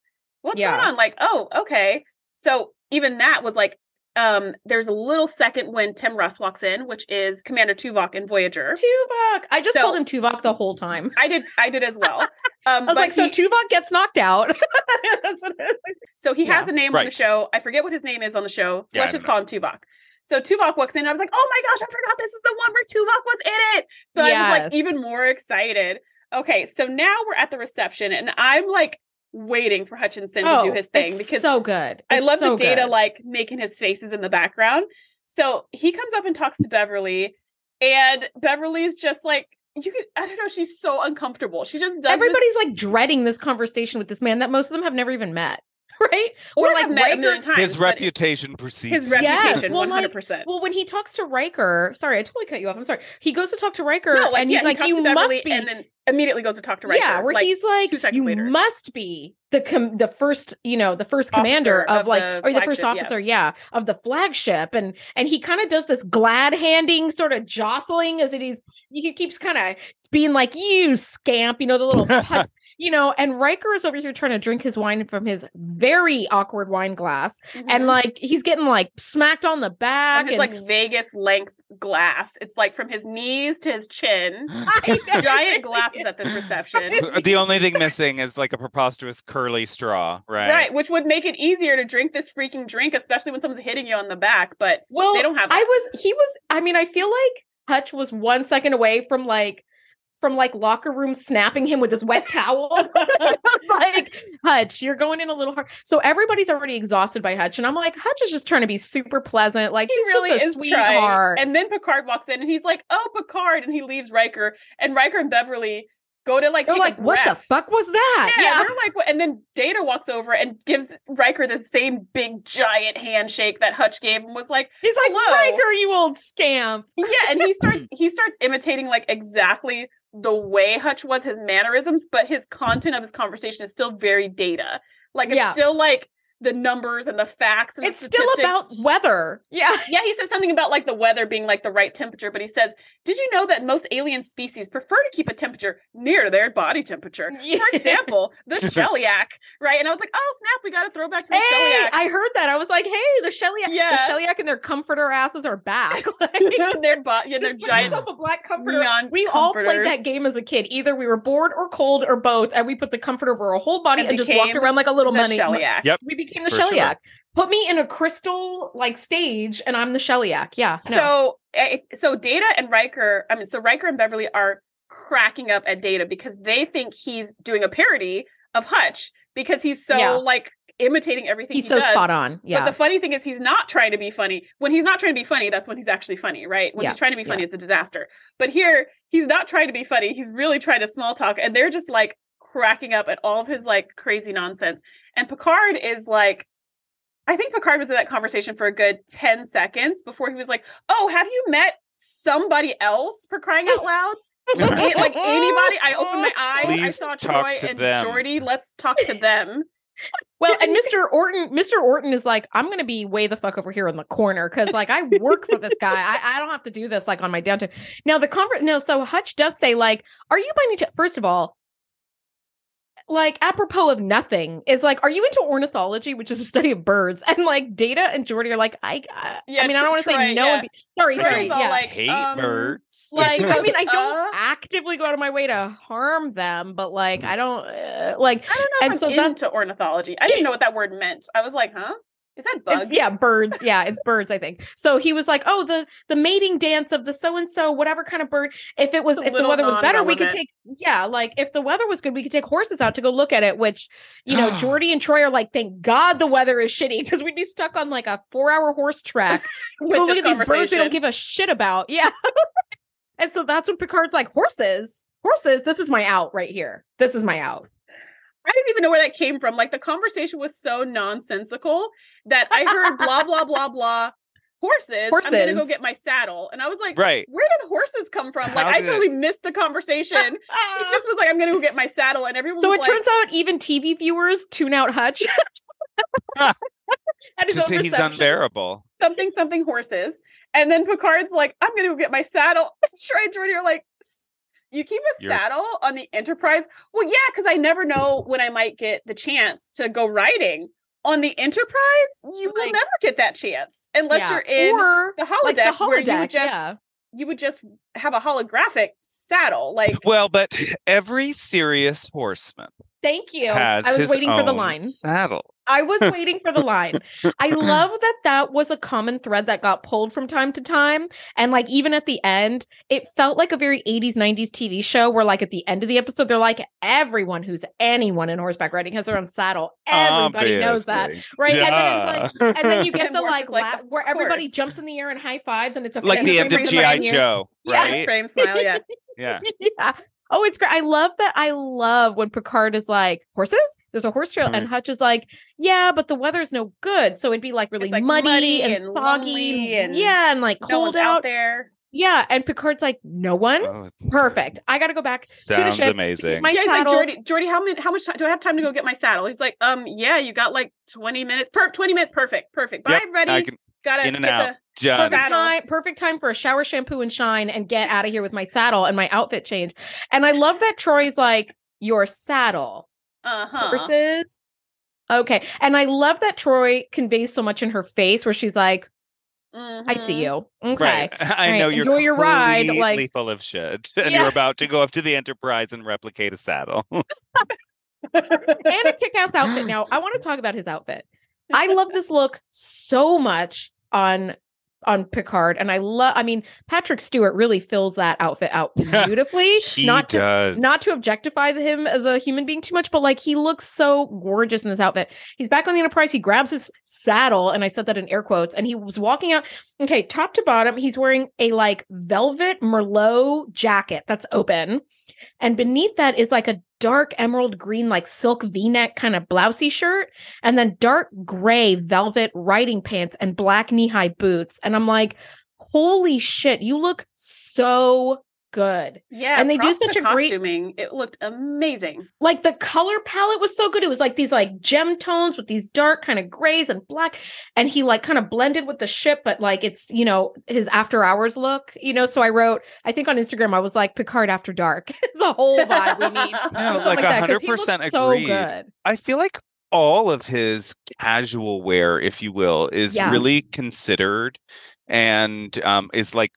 What's Yeah. going on? Like, oh, okay. So even that was like, um, there's a little second when Tim Russ walks in, which is Commander Tuvok in Voyager. Tuvok. I just So- called him Tuvok the whole time. I did, I did as well. [laughs] Um, I was but like, so Tuvok gets knocked out. [laughs] That's what it is. So he has Yeah. a name on the show. I forget what his name is on the show. Yeah, Let's just don't call him Tuvok. So Tuvok walks in. And I was like, oh my gosh, I forgot this is the one where Tuvok was in it. So I was like even more excited. Okay, so now we're at the reception, and I'm like waiting for Hutchinson to do oh, his thing Oh, it's because so good. I love so the data good. like making his faces in the background. So he comes up and talks to Beverly, and Beverly's just like, you could, I don't know, she's so uncomfortable. She just does this- Everybody's like dreading this conversation with this man that most of them have never even met, [laughs] right? or like like Riker- times. His reputation precedes his reputation, Yes, well, hundred percent. Well, when he talks to Riker, sorry, I totally cut you off. I'm sorry. He goes to talk to Riker, No, like and yeah, he's he like, talks "You to Beverly must be." and then immediately goes to talk to Riker. yeah, where like, he's like, "You later." must be the com- the first, you know, the first commander Officer of, of like, the or the first flagship, yeah. officer, yeah. of the flagship." And and he kind of does this glad handing, sort of jostling, as it is. He keeps kind of being like, "You scamp," you know, the little. [laughs] put- You know, and Riker is over here trying to drink his wine from his very awkward wine glass, and Mhm. like he's getting like smacked on the back, And his and like Vegas length glass. It's like from his knees to his chin. [laughs] Giant [laughs] glasses at this reception. the only thing missing is like a preposterous curly straw, right? Right, which would make it easier to drink this freaking drink, especially when someone's hitting you on the back. But Well, they don't have I was he was I mean, I feel like Hutch was one second away from like from like locker room snapping him with his wet [laughs] towel. it's like Hutch, you're going in a little hard. So everybody's already exhausted by Hutch, and I'm like, Hutch is just trying to be super pleasant. Like he he's really just a is sweetheart. trying. And then Picard walks in and he's like, "Oh, Picard," and he leaves Riker. And Riker and Beverly go to like They're like, what the fuck was that? Yeah, they're like, what? and then Data walks over and gives Riker the same big giant handshake that Hutch gave him. Was like, He's like, Hello. Riker, you old scamp. yeah, and he starts [laughs] he starts imitating like exactly the way Hutch was, his mannerisms, but his content of his conversation is still very Data. Like it's Yeah. still like the numbers and the facts and the It's still about weather. Yeah. [laughs] Yeah, he says something about like the weather being like the right temperature, but he says, "Did you know that most alien species prefer to keep a temperature near their body temperature? [laughs] Yeah. For example, the [laughs] Sheliak, right?" And I was like, "Oh snap, we got to throw back to the Hey, Sheliak." I heard that. I was like, hey, the Sheliak, Yeah. the Sheliak and their comforter asses are back. Like, their bo- yeah, their Just put giant yourself a black comforter. neon We all played comforters. that game as a kid. Either we were bored or cold or both, and we put the comforter over our whole body And and, just walked became around like a little the money. Sheliak. Yep. We became the For sure. Sheliak. put me in a crystal like stage and I'm the Sheliak. Yeah. no. So, eh, so Data and Riker, I mean, so Riker and Beverly are cracking up at Data because they think he's doing a parody of Hutch because he's so Yeah. like imitating everything he's he so does. spot on. Yeah. But the funny thing is, he's not trying to be funny. When he's not trying to be funny, that's when he's actually funny, right? When Yeah, he's trying to be funny, it's a disaster. But here, he's not trying to be funny. He's really trying to small talk, and they're just like cracking up at all of his like crazy nonsense. And Picard is like, I think Picard was in that conversation for a good 10 seconds before he was like, Oh, have you met somebody else for crying out loud? A- like anybody, I opened my [laughs] eyes, I saw talk Troi to and them. Geordi. Let's talk to them. [laughs] Well, and [laughs] Mr. Orton, Mr. Orton is like, I'm gonna be way the fuck over here in the corner because like I work for this guy. I, I don't have to do this like on my downtime. Now the convert no, so Hutch does say, like, are you by any chance first of all, like apropos of nothing, is like, are you into ornithology, which is a study of birds? And like Data and Geordi are like, I I, Yeah, I mean, I don't want to say no yeah. be sorry, Troi's sorry, yeah. like, Hate um, birds. like I mean, I [laughs] Uh? don't actively go out of my way to harm them, but like I don't uh, like I don't know And so I'm that- into ornithology. I didn't know what that word meant. I was like, huh? Is that bugs? It's, yeah, birds. Yeah, it's birds. I think. So he was like, "Oh, the the mating dance of the so and so, whatever kind of bird. If it was, if the weather was better, we could take. Yeah, like if the weather was good, we could take horses out to go look at it. Which you know, [gasps] Geordi and Troi are like, "Thank God the weather is shitty because we'd be stuck on like a four hour horse track. Go look at these birds we don't give a shit about." Yeah, [laughs] and so that's when Picard's like, "Horses, horses. This is my out right here. This is my out." I didn't even know where that came from. Like the conversation was so nonsensical that I heard blah blah blah blah horses. horses. I'm gonna go get my saddle, and I was like, right. where did horses come from? Like I totally missed the conversation. he [laughs] just was like, I'm gonna go get my saddle, and everyone. So it like, turns out even TV viewers tune out Hutch. At his To say he's unbearable. something something horses, and then Picard's like, I'm gonna go get my saddle. [laughs] Troi and are like. You keep a You're- saddle on the Enterprise? Well, yeah, because I never know when I might get the chance to go riding. On the Enterprise, you will never get that chance unless Yeah. you're in or the holodeck, like the where you would just yeah. you would just have a holographic saddle. Like Well, but [laughs] every serious horseman Thank you. has I was his waiting for the line. saddle. I was [laughs] waiting for the line. I love that that was a common thread that got pulled from time to time. And like, even at the end, it felt like a very 80s, 90s TV show where, like, at the end of the episode, they're like, everyone who's anyone in horseback riding has their own saddle. Everybody knows that. Obviously. Right. And then it's like, and then you [laughs] get And the like, like, laugh, "Of where everybody jumps in the air and high fives, and it's a like the end of raise GI behind you. Joe, [laughs] Yeah. right? frame smile, yeah. Yeah. yeah. Oh, it's great. I love that. I love when Picard is like, horses? There's a horse trail. And Hutch is like, yeah, but the weather's no good. So it'd be like really like, muddy, muddy and, and soggy. and, and yeah, and like no cold one's out. out there. Yeah. And Picard's like, no one? Oh, Perfect. I got to go back to the Sounds ship. amazing. My yeah, he's like. Geordi, Geordi, how many how much time do I have time to go get my saddle? He's like, um, yeah, you got like 20 minutes. Per 20 minutes, perfect, perfect. Bye, Yep, ready. I can Gotta in and get out. Done. Perfect time, perfect time for a shower, shampoo, and shine, and get out of here with my saddle and my outfit change. And I love that Troi's like, your saddle. The, uh-huh. versus okay and i love that troi conveys so much in her face where she's like i see Mhm. you okay Right. [laughs] I Right, know you're enjoy your ride, like- full of shit, [laughs] and Yeah. you're about to go up to the Enterprise and replicate a saddle. [laughs] and a kick-ass outfit now i want to talk about his outfit i love this look so much on on picard and i love i mean patrick stewart really fills that outfit out [laughs] beautifully he not to does. not to objectify him as a human being too much, but like he looks so gorgeous in this outfit. He's back on the Enterprise. He grabs his saddle, and I said that in air quotes, and he was walking out. Okay, top to bottom, he's wearing a like velvet Merlot jacket that's open. And beneath that is like a dark emerald green, like silk v neck kind of blousey shirt, and then dark gray velvet riding pants and black knee high boots. And I'm like, holy shit, you look so good. Yeah, And they do props to such a great- costuming. It looked amazing. like the color palette was so good. It was like these like gem tones with these dark kind of grays and black. And he like kind of blended with the ship, but like it's, you know, his after hours look, you know. So I wrote, I think on Instagram, I was like Picard after dark. [laughs] it's a whole vibe we need. [laughs] No, like that, 'cause hundred he looks percent so good. I feel like all of his casual wear, if you will, is Yeah. really considered and um, is like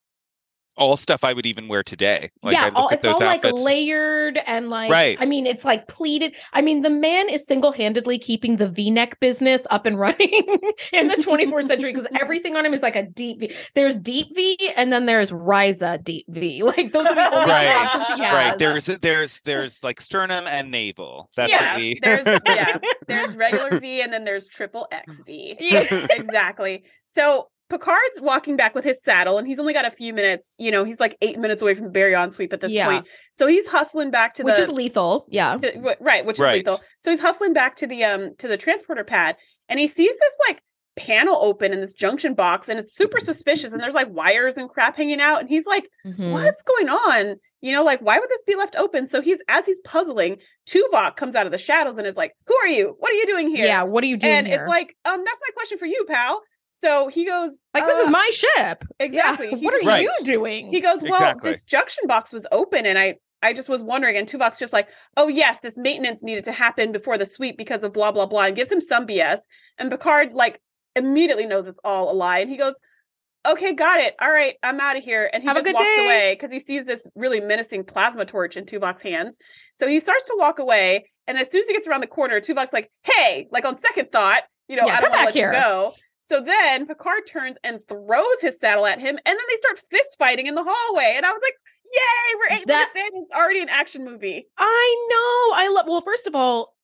all stuff I would even wear today. Like I yeah, look all, at it's all those like layered and like Right. I mean, it's like pleated. I mean, the man is single-handedly keeping the V-neck business up and [laughs] running in the 24th century because everything on him is like a deep V. There's deep V and then there's Risa deep V. [laughs] Like those are the only right, options he right. There's there's there's like sternum and navel. That's yeah, what we. there's yeah, [laughs] there's regular V and then there's triple X V. Yeah. exactly. So Picard's walking back with his saddle, and he's only got a few minutes. You know, he's like eight minutes away from the baryon sweep at this Yeah. point. So he's hustling back to which the Which is lethal. Yeah. to- wh- right, which Right. is lethal. So he's hustling back to the um to the transporter pad, and he sees this like panel open in this junction box, and it's super suspicious. And there's like wires and crap hanging out, and he's like, Mhm. "What's going on?" You know, like why would this be left open? So he's as he's puzzling, Tuvok comes out of the shadows and is like, "Who are you? What are you doing here?" Yeah. What are you doing and here? it's like, um, that's my question for you, pal. So he goes, like this is "Uh, my ship. exactly. [laughs] Yeah. What are Right. you doing? He goes, well, Exactly. this junction box was open, and I I just was wondering. And Tuvok's just like, oh yes, this maintenance needed to happen before the sweep because of blah blah blah, and gives him some BS. And Picard like immediately knows it's all a lie, and he goes, okay, got it. All right, I'm out of here. And he Have a just good walks day. away because he sees this really menacing plasma torch in Tuvok's hands. So he starts to walk away, and as soon as he gets around the corner, Tuvok's like, hey, like on second thought, you know, Yeah, I don't come want back to let here. you go. So then Picard turns and throws his saddle at him, and then they start fist fighting in the hallway. And I was like, "Yay, we're eight That- minutes in! It's already an action movie." I know. I love. Well, first of all,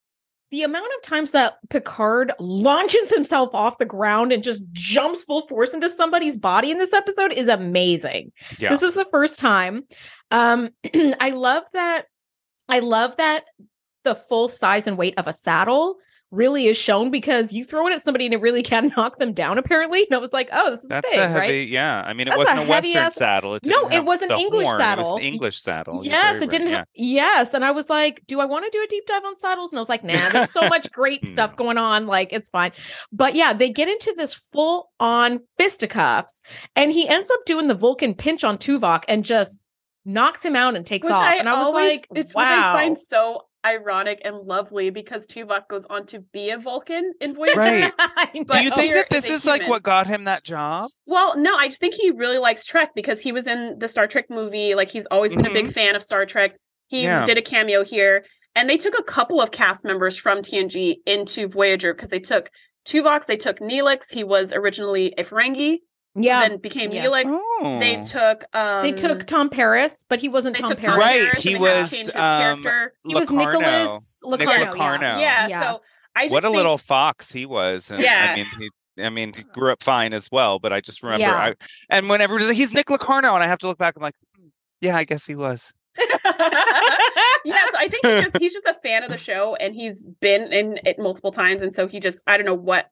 the amount of times that Picard launches himself off the ground and just jumps full force into somebody's body in this episode is amazing. Yeah. This is the first time. Um, [clears throat] I love that. I love that the full size and weight of a saddle really is shown because you throw it at somebody and it really [laughs] can knock them down. Apparently, and I was like, oh, this is That's big, a heavy, right? yeah. I mean, it That's wasn't a, heavy Western ass- saddle. It No, didn't it was an English horn. saddle. It was an English saddle. Yes, very it didn't. right, have Yes, and I was like, "Do I want to do a deep dive on saddles?" And I was like, "Nah, there's so much great [laughs] stuff going on. Like, it's fine." But yeah, they get into this full on fisticuffs, and he ends up doing the Vulcan pinch on Tuvok and just knocks him out and takes Which off. I and I was always, like, "It's "Wow." what I find so ironic and lovely because Tuvok goes on to be a Vulcan in Voyager. Right. [laughs] But Do you think that this is is like what got him that job? Well, no, I just think he really likes Trek because he was in the Star Trek movie. Like he's always been a big mm-hmm. fan of Star Trek. He Yeah. did a cameo here, and they took a couple of cast members from TNG into Voyager because they took Tuvok, they took Neelix. He was originally a Ferengi, Yeah, then became Yeah. Neelix. Oh. They took um they took Tom Paris, but he wasn't they Tom took Paris. Tom Right, Paris, he and they had to was, change his um, character. He was Locarno. Nicholas Nick Locarno. Locarno. Yeah. Yeah, Yeah. so I just what a think- little fox he was. And, Yeah. I mean, he, I mean, he grew up fine as well. But I just remember, Yeah. I, and whenever like, he's Nick Locarno, and I have to look back, I'm like, hmm, yeah, I guess he was. [laughs] yeah, so I think he just [laughs] he's just a fan of the show and he's been in it multiple times. And so he just I don't know what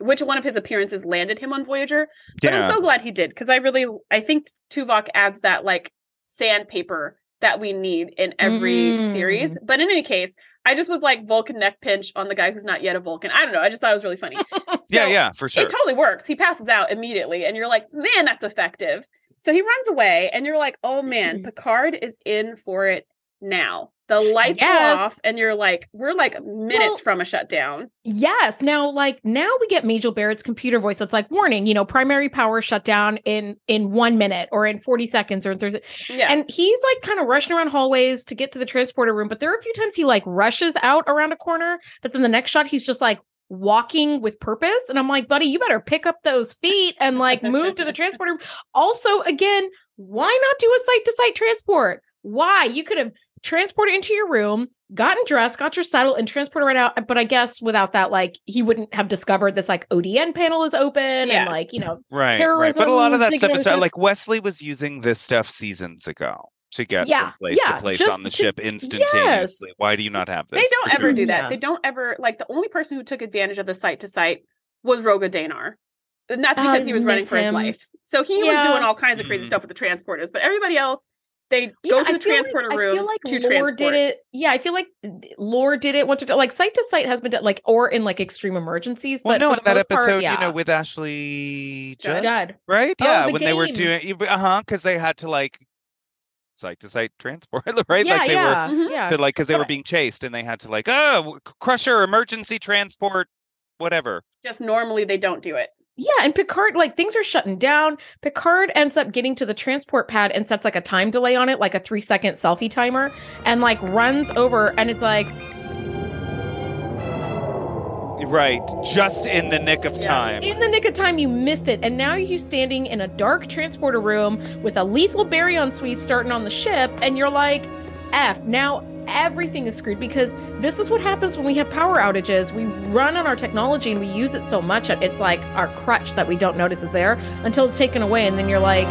which one of his appearances landed him on Voyager. But Yeah. I'm so glad he did because I really I think Tuvok adds that like sandpaper that we need in every Mm. series. But in any case, I just was like Vulcan neck pinch on the guy who's not yet a Vulcan. I don't know. I just thought it was really funny. [laughs] yeah, So, yeah, for sure. it totally works. He passes out immediately, and you're like, man, that's effective. So he runs away, and you're like, oh man, Mhm. Picard is in for it now. The lights Yes. go off, and you're like, we're like minutes Well- from a shutdown. Yes. Now, like now we get Majel Barrett's computer voice. That's like warning, you know, primary power shut down in in one minute or in 40 seconds or in 30 Yeah. And he's like kind of rushing around hallways to get to the transporter room. But there are a few times he like rushes out around a corner, but then the next shot he's just like walking with purpose. And I'm like, buddy, you better pick up those feet and like move to the transporter. Also, again, why not do a site to site transport? Why? You could have transported into your room, gotten dressed, got your saddle, and transported right out. But I guess without that, like he wouldn't have discovered this like ODN panel is open Yeah. and like, you know, [laughs] right, right. But a lot of that stuff is significant- like Wesley was using this stuff seasons ago to get Yeah, from place yeah, to place on the to- ship instantaneously. Why do you not have this? they don't ever sure? do that. Yeah. They don't ever like the only person who took advantage of the site to site was Roga Danar. And that's because I he was running miss for his life. So he was doing all kinds of crazy Mhm. stuff with the transporters, but everybody else, they Yeah, go to I the feel like- transporter I feel like to Lore transport. did it. Yeah, I feel like Lore did it once or like site to site has been done like or in like extreme emergencies. Well, but no, in that most part, episode, yeah. you know, with Ashley Judd? Judd, Judd. right? Oh, Yeah, the when they were doing, uh huh, because they had to like site to site transport, [laughs] right? Yeah, like they yeah, Mhm. yeah. were, like, because they were being chased and they had to like, oh, Crusher, emergency transport, whatever. Just normally they don't do it. Yeah, and Picard, like things are shutting down. Picard ends up getting to the transport pad and sets like a time delay on it, like a three second selfie timer, and like runs over. And it's like, Right. Just in the nick of Yeah. time. in the nick of time, you missed it. And now you're standing in a dark transporter room with a lethal baryon sweep starting on the ship. And you're like, F, now everything is screwed because this is what happens when we have power outages. We run on our technology and we use it so much. That it's like our crutch that we don't notice is there until it's taken away. And then you're like,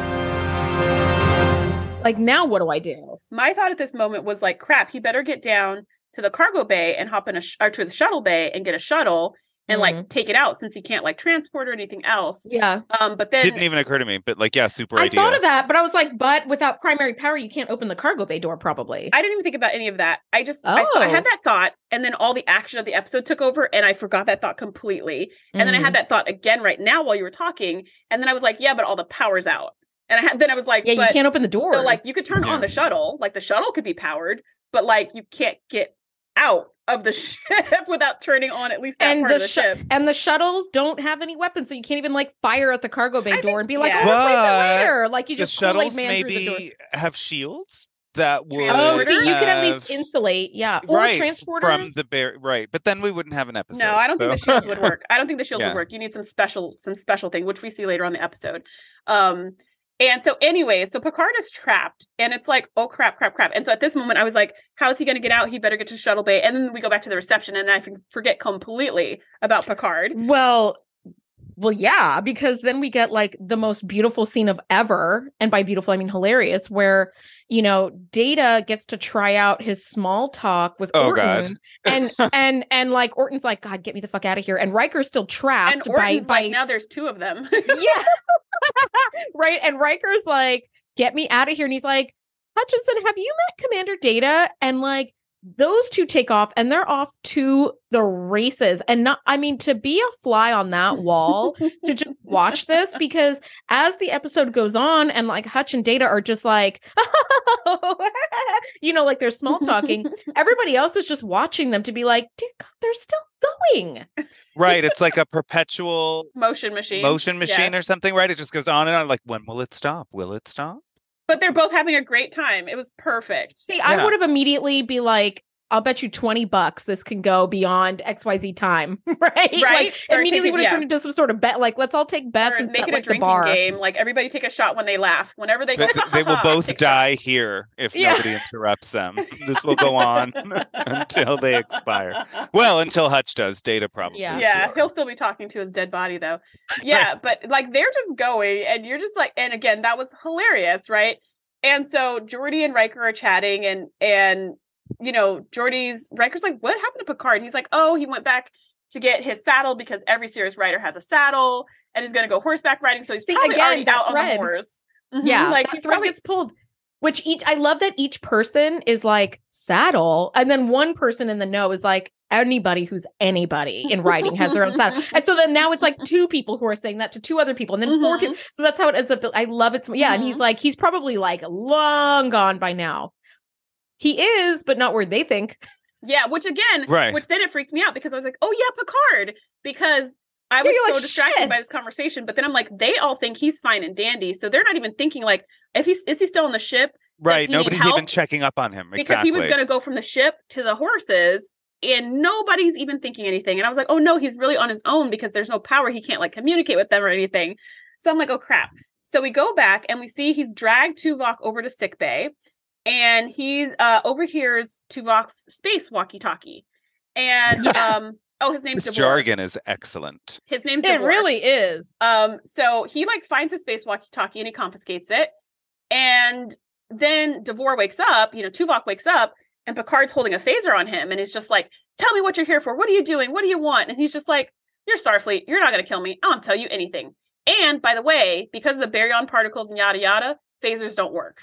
like, now what do I do? My thought at this moment was like, crap, he better get down to the cargo bay and hop in a sh- or to the shuttle bay and get a shuttle and like take it out since he can't like transport or anything else. Yeah. Um, but then Didn't even occur to me, but like, yeah, super idea. I idea. thought of that, but I was like, but without primary power, you can't open the cargo bay door, probably. I didn't even think about any of that. I just I, thought, I had Oh. that thought, and then all the action of the episode took over, and I forgot that thought completely. And then I had that thought again right now while you were talking, and then I was like, yeah, but all the power's out. And I had then I was like, yeah, you can't open the door. So like you could turn Yeah. on the shuttle, like the shuttle could be powered, but like you can't get out of the [laughs] ship without turning on at least that And part of the the sh- ship. and the shuttles don't have any weapons, so you can't even like fire at the cargo bay I door think- and be like, yeah. "Oh, we'll replace it later." Like you just Kool-Aid shuttles man through the door. maybe have shields that would. Oh, see, you could at least insulate, yeah, or right transporters. from the bear. Right, but then we wouldn't have an episode. No, I don't think the shields would work. I don't think the [laughs] shields Yeah. would work. You need some special some special thing, which we see later on the episode. Um and so anyway, so Picard is trapped and it's like, oh crap, crap, crap. And so at this moment I was like, how is he gonna get out? He better get to shuttle bay. And then we go back to the reception and I forget completely about Picard. Well, well, yeah, because then we get like the most beautiful scene of ever, and by beautiful I mean hilarious, where you know Data gets to try out his small talk with Oh, God. Orton, and [laughs] and and like Orton's like, God, get me the fuck out of here, and Riker's still trapped by Orton's by like, now there's two of them. [laughs] yeah, [laughs] right, and Riker's like, get me out of here, and he's like, Hutchinson, have you met Commander Data? And like those two take off and they're off to the races and not i mean to be a fly on that wall [laughs] to just watch this because as the episode goes on and like hutch and data are just like [laughs] you know like they're small talking [laughs] everybody else is just watching them to be like dear god they're still going right, it's like a perpetual motion machine. motion Yeah. machine or something. Right, it just goes on and on. Like, when will it stop? Will it stop? But they're both having a great time. It was perfect. see i would have immediately be like I'll bet you 20 bucks this can go beyond XYZ time, right? [laughs] Right? Like Start immediately taking- would have yeah. turned into some sort of bet. Like, let's all take bets Or and make set it like a the drinking bar. game. Like everybody take a shot when they laugh. Whenever they go, But they will [laughs] both take a shot. die here if Yeah. nobody interrupts them. This will go on [laughs] until they expire. Well, until Hutch does. Data probably. Yeah. Yeah, he'll still be talking to his dead body though. Yeah, but like they're just going, and you're just like, and again, that was hilarious, right? And so Geordi and Riker are chatting, and and you know, Geordi's Riker's like, what happened to Picard? And he's like, oh, he went back to get his saddle because every serious rider has a saddle, and he's gonna go horseback riding. So he's See, probably again, already out on the thread. horse. Mhm, Yeah, like he's thread probably gets pulled. Which each I love that each person is like saddle, and then one person in the know is like anybody who's anybody in writing has their own saddle. And so then now it's like two people who are saying that to two other people, and then four Mhm. people. So that's how it ends up. I love it. So, yeah, and he's Mhm. like he's probably like long gone by now. He is, but not where they think. Yeah, which again, Right. which then it freaked me out because I was like, oh yeah, Picard. Because I was you're so like, distracted by this conversation. But then I'm like, they all think he's fine and dandy. So they're not even thinking like, if he's is he still on the ship? Right. Nobody's even checking up on him. Because he was gonna go from the ship to the horses. And nobody's even thinking anything. And I was like, oh no, he's really on his own because there's no power. He can't like communicate with them or anything. So I'm like, oh crap. So we go back and we see he's dragged Tuvok over to sick bay and he's uh overhears Tuvok's space walkie-talkie. And Yes. um oh his name's This Devor. jargon is excellent. His name's It Devor. really is. Um, so he like finds his space walkie-talkie and he confiscates it. And then Devor wakes up, you know, Tuvok wakes up, and Picard's holding a phaser on him, and he's just like, Tell me what you're here for. What are you doing? What do you want? And he's just like, You're Starfleet, you're not gonna kill me. I won't tell you anything. And by the way, because of the baryon particles and yada yada, phasers don't work.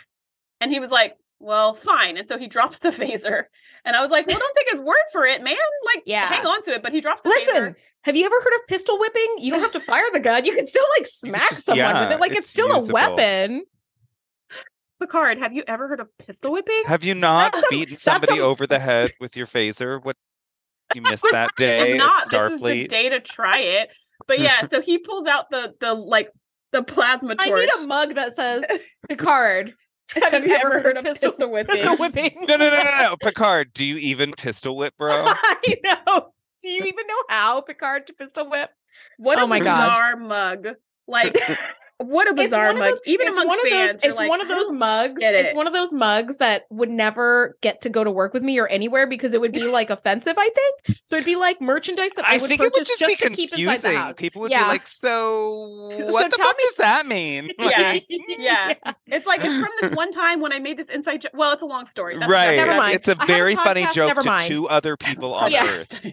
And he was like, Well, fine. And so he drops the [laughs] phaser. And I was like, Well, don't take his word for it, man. Like, Yeah. hang on to it. But he drops the phaser. Listen, phaser. have you ever heard of pistol whipping? You don't have to fire the gun. You can still like [laughs] smack just- someone yeah, with it. Like it's, it's still usable. a weapon. Picard, have you ever heard of pistol whipping? Have you not That's beaten that's somebody a- over the head with your phaser? What you [laughs] missed that day If not, at this is the Starfleet? day to try it. But yeah, so he pulls out the the like the plasma torch. I torch. need a mug that says Picard. [laughs] Have you ever heard of pistol whipping? Pistol whipping. No, no, no, no, no. Picard, do you even pistol whip, bro? [laughs] I know. Do you even know how Picard to pistol whip? Oh what Oh a my gosh. bizarre mug. Like [laughs] what a It's bizarre one mug. those- Even it's amongst one of fans, those. It's like, one of those mugs. get It's one of those mugs that would never get to go to work with me or anywhere because it would be like offensive. I think so. It'd be like merchandise that I, I would think it would purchase just be to keep inside the confusing. house. People would Yeah. be like, "So, [laughs] So what the fuck me- does that mean?" [laughs] Yeah. Like, [laughs] mm. Yeah. It's like it's from this one time when I made this inside joke. Well, it's a long story. That's right. Never mind. It's a I have a very funny joke to two other people on Yeah. Earth.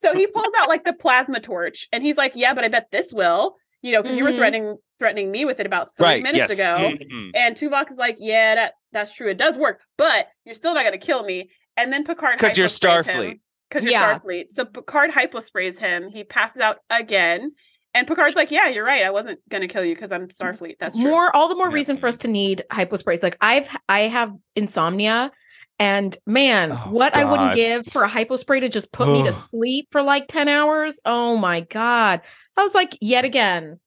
so he pulls out like the plasma torch and he's like, "Yeah, but I bet this will." You know, because you were Mhm. threatening threatening me with it about 30 Right. minutes Yes. ago. Mhm. And Tuvok is like, "Yeah, that that's true. It does work, but you're still not going to kill me." And then Picard because you're. Starfleet. Because you're Yeah. Starfleet. So Picard hyposprays him. He passes out again. And Picard's like, "Yeah, you're right. I wasn't going to kill you because I'm Starfleet. That's true." more all the more Yeah. reason for us to need hyposprays like i've i have insomnia and man Oh, what i wouldn't give for a hypospray to just put me to sleep for like 10 hours oh my god i was like yet again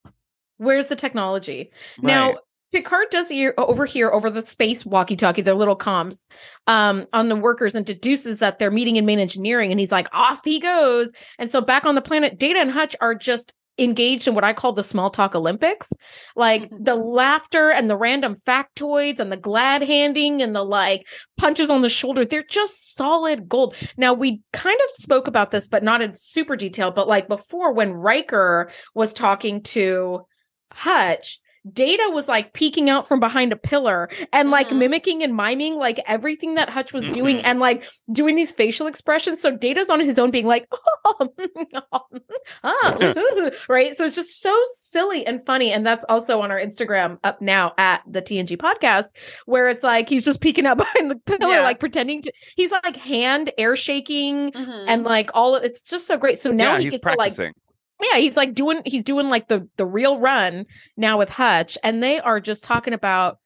where's the technology now Picard does hear, here, over the space walkie-talkie, their little comms, um, on the workers, and deduces that they're meeting in main engineering. And he's like, off he goes. And so back on the planet, Data and Hutch are just engaged in what I call the small talk Olympics, like Mhm. the laughter and the random factoids and the glad handing and the like punches on the shoulder. They're just solid gold. Now we kind of spoke about this, but not in super detail. But like before, when Riker was talking to Hutch. Data was like peeking out from behind a pillar and like Mhm. mimicking and miming like everything that Hutch was doing Mhm. and like doing these facial expressions. So Data's on his own being like, [laughs] oh, [laughs] [laughs] right? So it's just so silly and funny. And that's also on our Instagram up now at the TNG podcast, where it's like he's just peeking out behind the pillar, Yeah. like pretending to, he's like hand air shaking Mhm. and like all of it's just so great. So now yeah, he he's gets to like practicing. Yeah, he's like doing he's doing like the the real run now with Hutch, and they are just talking about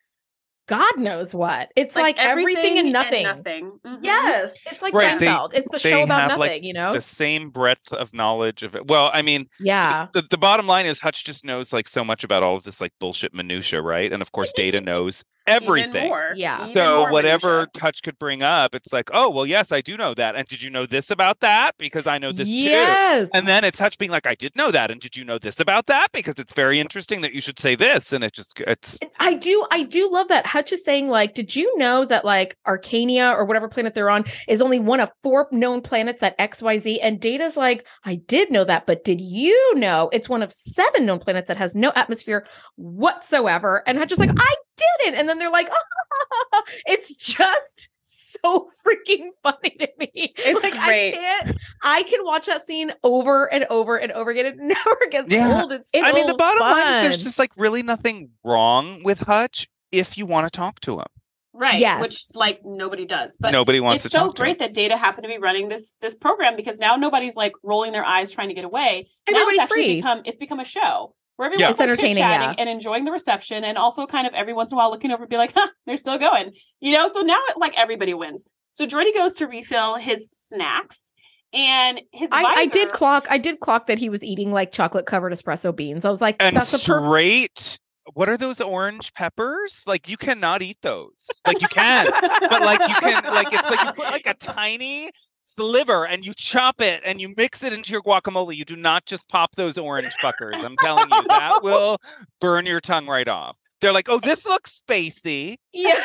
God knows what. It's like, everything, and nothing. nothing. Mhm. Yes, it's like Right, they- it's the they show about nothing, like, you know. the same breadth of knowledge of it. Well, I mean, yeah, the, the bottom line is Hutch just knows like so much about all of this like bullshit minutia, right? And of course, Data knows Even everything. Yeah. So whatever Hutch could bring up, it's like, oh well, yes, I do know that. And did you know this about that? Because I know this too. yes, And then it's Hutch being like, I did know that. And did you know this about that? Because it's very interesting that you should say this. And it just it's I do, I do love that Hutch is saying like, did you know that like Arcania or whatever planet they're on is only one of four known planets at X Y Z? And Data's like, I did know that, but did you know it's one of seven known planets that has no atmosphere whatsoever? And Hutch is like, I didn't. And then they're like, oh, [laughs] it's just so freaking funny to me. It's like great. I can't. I can watch that scene over and over and over again. It [laughs] never gets Yeah. old. It's I mean, the so bottom line is there's just like really nothing wrong with Hutch if you want to talk to him. right? Yes. Which like nobody does, but Nobody wants it's to so talk to great that Data happened to be running this this program because now nobody's like rolling their eyes trying to get away. now Everybody's it's free. become it's become a show where everyone's Yeah. It's like, entertaining, chit-chatting yeah. and enjoying the reception, and also kind of every once in a while looking over and be like, "Huh, they're still going," you know. So now it, like everybody wins. So Geordi goes to refill his snacks, and his I, I did clock. I did clock that he was eating like chocolate covered espresso beans. I was like, And that's a perfect. straight what are those orange peppers? Like you cannot eat those. Like you can, but like you can like it's like you put like a tiny sliver and you chop it and you mix it into your guacamole. You do not just pop those orange fuckers. I'm telling you, that [laughs] will burn your tongue right off. They're like, oh, this looks spacey. Yeah,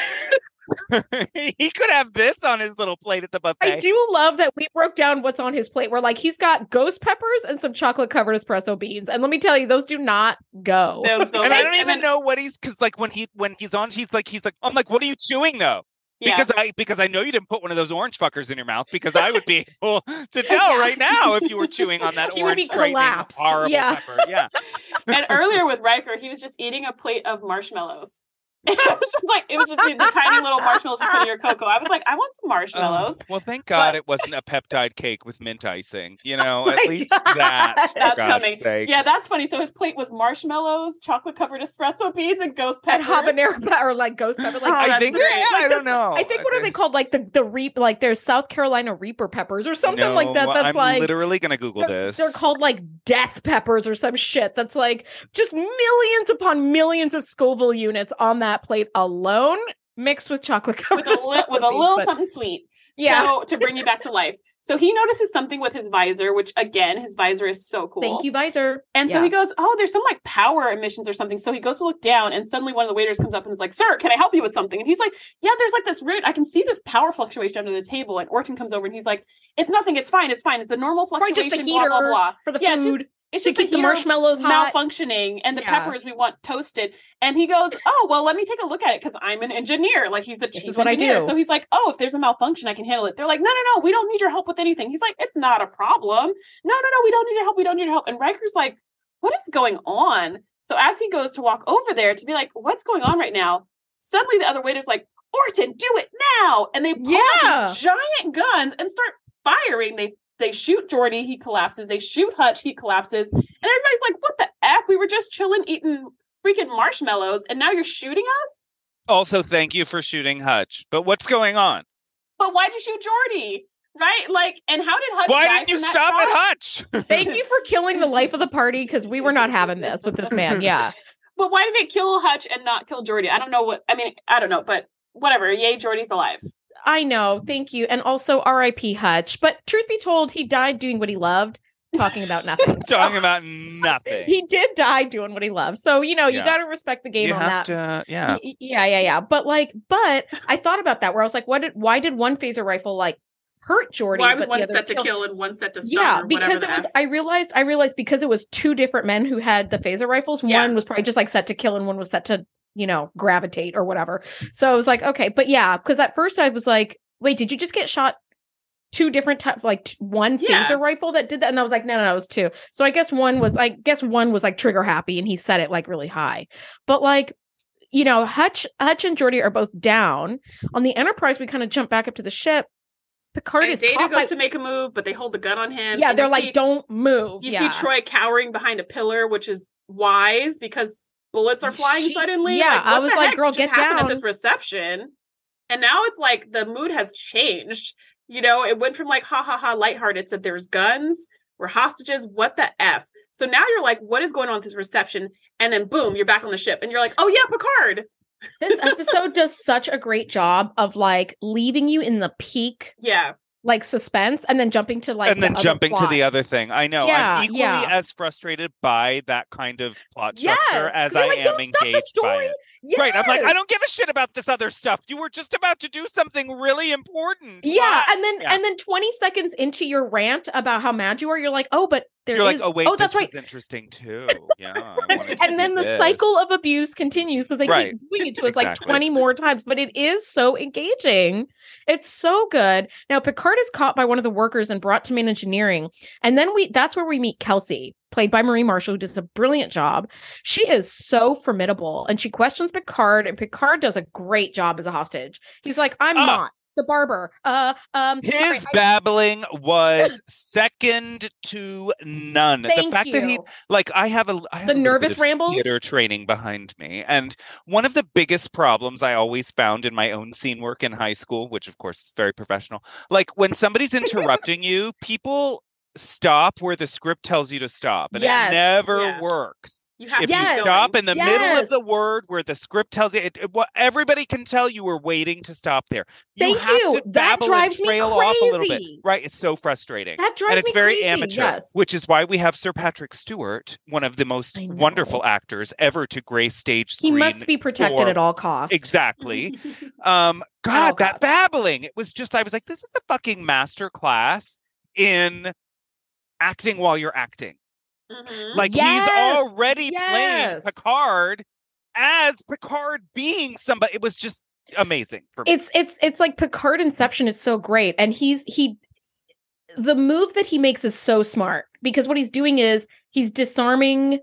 [laughs] he could have this on his little plate at the buffet. I do love that we broke down what's on his plate. We're like, he's got ghost peppers and some chocolate covered espresso beans. And let me tell you, those do not go. Those- those- and I don't even then- know what he's because like when he when he's on, he's like he's like I'm like, what are you chewing though? Yeah. Because I because I know you didn't put one of those orange fuckers in your mouth because I would be [laughs] able to tell right now if you were chewing on that [laughs] He would be orange frightening, collapsed. horrible Yeah. pepper. Yeah. [laughs] and earlier with Riker, he was just eating a plate of marshmallows. [laughs] it was just like it was just the, the tiny little marshmallows you put in your cocoa. I was like, I want some oh, marshmallows. Oh, well, thank God But- it wasn't a peptide cake with mint icing. You know, Oh [laughs] at least God. that. [laughs] that's God's coming. Sake. Yeah, that's funny. So his plate was marshmallows, chocolate covered espresso beans, and ghost and peppers. habanero pe- or like ghost pepper. Like Oh, I uh, think. yeah, like I don't know. I think what are they called? Like the the reap like there's South Carolina Reaper peppers or something no, like that. That's I'm like literally gonna Google they're, this. they're called like death peppers or some shit. That's like just millions upon millions of Scoville units on that plate alone, mixed with chocolate with a li- with a little but- something sweet. Yeah. So to bring you back to life. So he notices something with his visor, which again, his visor is so cool. Thank you, visor. And so Yeah. he goes, Oh, there's some like power emissions or something. So he goes to look down, and suddenly one of the waiters comes up and is like, Sir, can I help you with something? And he's like, Yeah, there's like this root. I can see this power fluctuation under the table. And Orton comes over and he's like, It's nothing. It's fine. It's fine. It's a normal fluctuation. just the blah, blah, heater blah. for the Yeah, it's just- food It's just the keep the marshmallows hot. malfunctioning and the Yeah. peppers we want toasted. And he goes, Oh, well, let me take a look at it because I'm an engineer. Like he's the This is what I do. So he's like, Oh, if there's a malfunction, I can handle it. They're like, No, no, no, we don't need your help with anything. He's like, It's not a problem. No, no, no, we don't need your help. We don't need your help. And Riker's like, What is going on? So as he goes to walk over there to be like, What's going on right now? Suddenly the other waiter's like, Orton, do it now. And they pull out Yeah. these giant guns and start firing. They they shoot Geordi, he collapses. They shoot Hutch, he collapses. And everybody's like, what the F? We were just chilling, eating freaking marshmallows, and now you're shooting us? Also, thank you for shooting Hutch. But what's going on? But why'd you shoot Geordi? Right? Like, and how did Hutch Why die didn't you stop shot? at Hutch? Thank you for killing the life of the party because we were not having this with this man. Yeah. [laughs] But why did it kill Hutch and not kill Geordi? I don't know what I mean, I don't know, but whatever. Yay, Geordi's alive. I know. Thank you. And also RIP Hutch. But truth be told, he died doing what he loved, talking about [laughs] nothing. So Talking about [laughs] nothing. he did die doing what he loved. So, you know, you got to respect the game you on have that. to, yeah. Yeah, yeah, yeah. But like, but I thought about that where I was like, what did why did one phaser rifle like hurt Geordi? Why was but one set to killed- kill and one set to stun? Yeah, because it was. F? I realized. I realized because it was two different men who had the phaser rifles. Yeah. One was probably just like set to kill, and one was set to you know gravitate or whatever. So I was like, okay, but yeah, because at first I was like, wait, did you just get shot? Two different types, like t- one Yeah. phaser rifle that did that, and I was like, no, no, no, it was two. So I guess one was, I guess one was like trigger happy, and he set it like really high. But like, you know, Hutch, Hutch and Geordi are both down on the Enterprise. We kind of jump back up to the ship. Picard And is Data goes by- to make a move, but they hold the gun on him. yeah, they're like, see- don't move. You yeah. see Troi cowering behind a pillar, which is wise because bullets are flying She- suddenly. yeah, Like, I was like, girl, get down. at this reception. And now it's like the mood has changed. You know, it went from like ha ha ha lighthearted to there's guns, we're hostages, what the F? So now you're like, what is going on with this reception? And then boom, you're back on the ship and you're like, oh yeah, Picard. this episode does such a great job of like leaving you in the peak Yeah. Like suspense and then jumping to like and then the other jumping to the other thing. I know. Yeah, I'm equally yeah. as frustrated by that kind of plot structure Yes, as I like, am "Don't stop the engaged by story." it. Right. I'm like, I don't give a shit about this other stuff. You were just about to do something really important. Yeah, and then Yeah. and then 20 seconds into your rant about how mad you are, you're like, oh, but there You're like, oh wait, oh, that's this right. interesting too. Yeah. I [laughs] wanted to And then the this. cycle of abuse continues because they Right. keep doing it to [laughs] us like 20 more times, but it is so engaging. It's so good. Now, Picard is caught by one of the workers and brought to main engineering. And then we that's where we meet Kelsey, played by Marie Marshall, who does a brilliant job. She is so formidable and she questions Picard, and Picard does a great job as a hostage. He's like, I'm Oh. not the barber. Uh um His sorry, I- babbling [laughs] was second to none. thank the fact that he like I have a I have The a nervous rambles? theater training behind me, and one of the biggest problems I always found in my own scene work in high school, which of course is very professional, like when somebody's [laughs] interrupting you, people stop where the script tells you to stop, and Yes. it never Yeah. works. You have If to you stop in the middle of the word where the script tells you, it, it- what everybody can tell you were waiting to stop there. You Thank have you. to That drives and me trail off a little bit, crazy. right? It's so frustrating That drives and it's me very crazy, amateur, Yes. which is why we have Sir Patrick Stewart, one of the most wonderful actors ever to grace stage He must be protected for- at all costs. Exactly. [laughs] Um, God, that costs. babbling. It was just, I was like, this is a fucking master class in acting while you're acting. Mhm. Like Yes, he's already yes. playing Picard as Picard being somebody. It was just amazing for me. It's it's it's like Picard Inception. It's so great, and he's he. The move that he makes is so smart because what he's doing is he's disarming,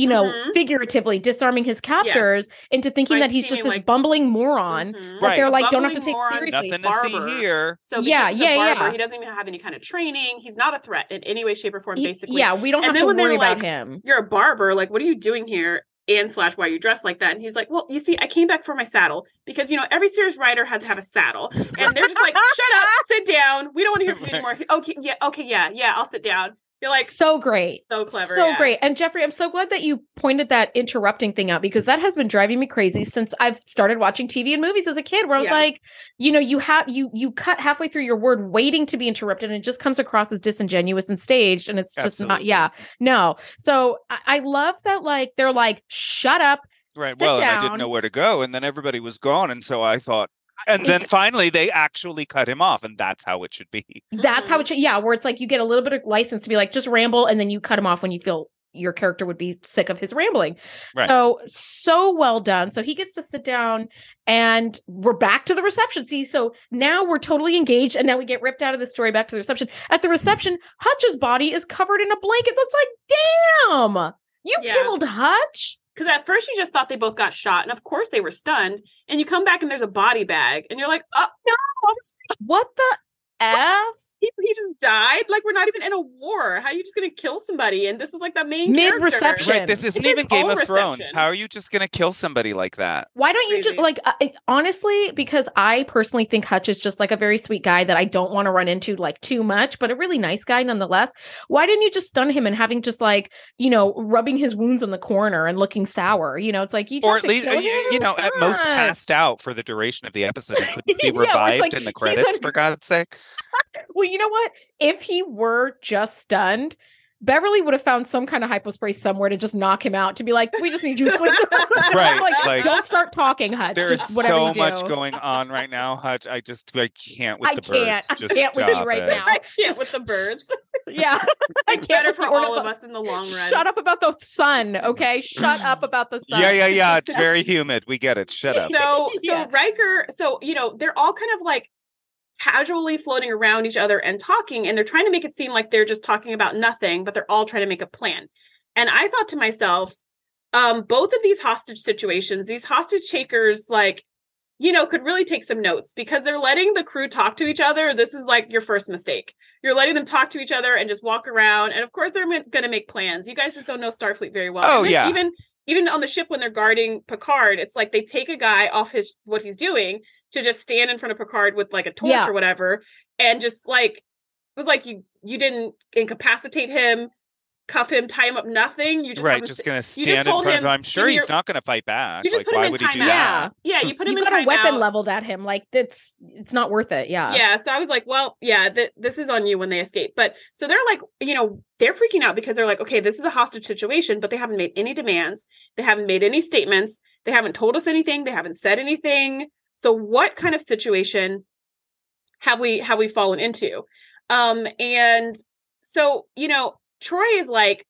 you know, Mhm. figuratively disarming his captors into thinking Like, that he's just this like- bumbling moron. Mhm. That Right. they're like, don't have to take moron, seriously. Nothing to barber. see here. So Yeah, yeah, barber, yeah. he doesn't even have any kind of training. He's not a threat in any way, shape, or form. He- Basically, yeah, we don't And have then to worry about like, him. you're a barber. Like, what are you doing here? And slash, why are you dressed like that? And he's like, well, you see, I came back for my saddle because you know every serious rider has to have a saddle, and they're just like, shut up, sit down. We don't want to hear from you [laughs] anymore. Okay, yeah, okay, yeah, yeah, I'll sit down. You're like so great. so clever, So yeah. great. And Jeffrey, I'm so glad that you pointed that interrupting thing out because that has been driving me crazy since I've started watching TV and movies as a kid where I was Yeah. like, you know, you have you you cut halfway through your word waiting to be interrupted and it just comes across as disingenuous and staged and it's just not yeah. No. So I, I love that like they're like, shut up. Right. sit well, and I didn't know where to go, and then everybody was gone, and so I thought. And then finally, they actually cut him off, and that's how it should be. That's how it should yeah, where it's like you get a little bit of license to be like, just ramble and then you cut him off when you feel your character would be sick of his rambling. Right. So so well done. So he gets to sit down and we're back to the reception. See, so now we're totally engaged and now we get ripped out of the story back to the reception. At the reception, Hutch's body is covered in a blanket. So it's like, damn, you Yeah. killed Hutch. Because at first you just thought they both got shot, and of course they were stunned. And you come back and there's a body bag, and you're like, oh no, What the [laughs] F? He, he just died. Like we're not even in a war. How are you just gonna kill somebody? And this was like the main Mid-reception. Right. This isn't his even Game own of Thrones. How are you just going to kill somebody like that? Why don't you just like uh, honestly? Because I personally think Hutch is just like a very sweet guy that I don't want to run into like too much, but a really nice guy nonetheless. Why didn't you just stun him and having just like you know rubbing his wounds in the corner and looking sour? You know, it's like you Or at least, uh, you, you know, at most passed out for the duration of the episode and couldn't [laughs] be Yeah, revived like in the credits, like- for God's sake. [laughs] Well, you know what? If he were just stunned. Beverly would have found some kind of hypospray somewhere to just knock him out to be like, we just need you to sleep. [laughs] Right, [laughs] like, like- don't start talking, Hutch. There's just whatever so you do. much going on right now, Hutch. I just I can't with I the can't. birds. I Just can't with you stop right it. now. I can't with the [laughs] birds. Yeah, I It's can't better for all of us in the long run. Shut up about the sun, okay? Shut up about the sun. Yeah, yeah, yeah. It's very humid. We get it. Shut up. So so Yeah. Riker, so you know, they're all kind of like casually floating around each other and talking, and they're trying to make it seem like they're just talking about nothing, but they're all trying to make a plan. And I thought to myself, um, both of these hostage situations, these hostage takers, like, you know, could really take some notes because they're letting the crew talk to each other. This is like your first mistake. You're letting them talk to each other and just walk around. And of course, they're going to make plans. You guys just don't know Starfleet very well. Oh, yeah. Even even on the ship when they're guarding Picard, it's like they take a guy off his what he's doing to just stand in front of Picard with like a torch Yeah. or whatever, and just like it was like you you didn't incapacitate him, cuff him, tie him up, nothing. You just right, just gonna just stand in told front of him, him. I'm sure he's not gonna fight back. You just Like, put him why in would he do timeout. that? yeah, you put him you in got a weapon timeout. leveled at him. Like that's it's not worth it. Yeah. Yeah, so I was like, well, yeah, th- this is on you when they escape. But so they're like, you know, they're freaking out because they're like, okay, this is a hostage situation, but they haven't made any demands. They haven't made any statements. They haven't told us anything. They haven't said anything. So what kind of situation have we have we fallen into? Um and so, you know, Troi is like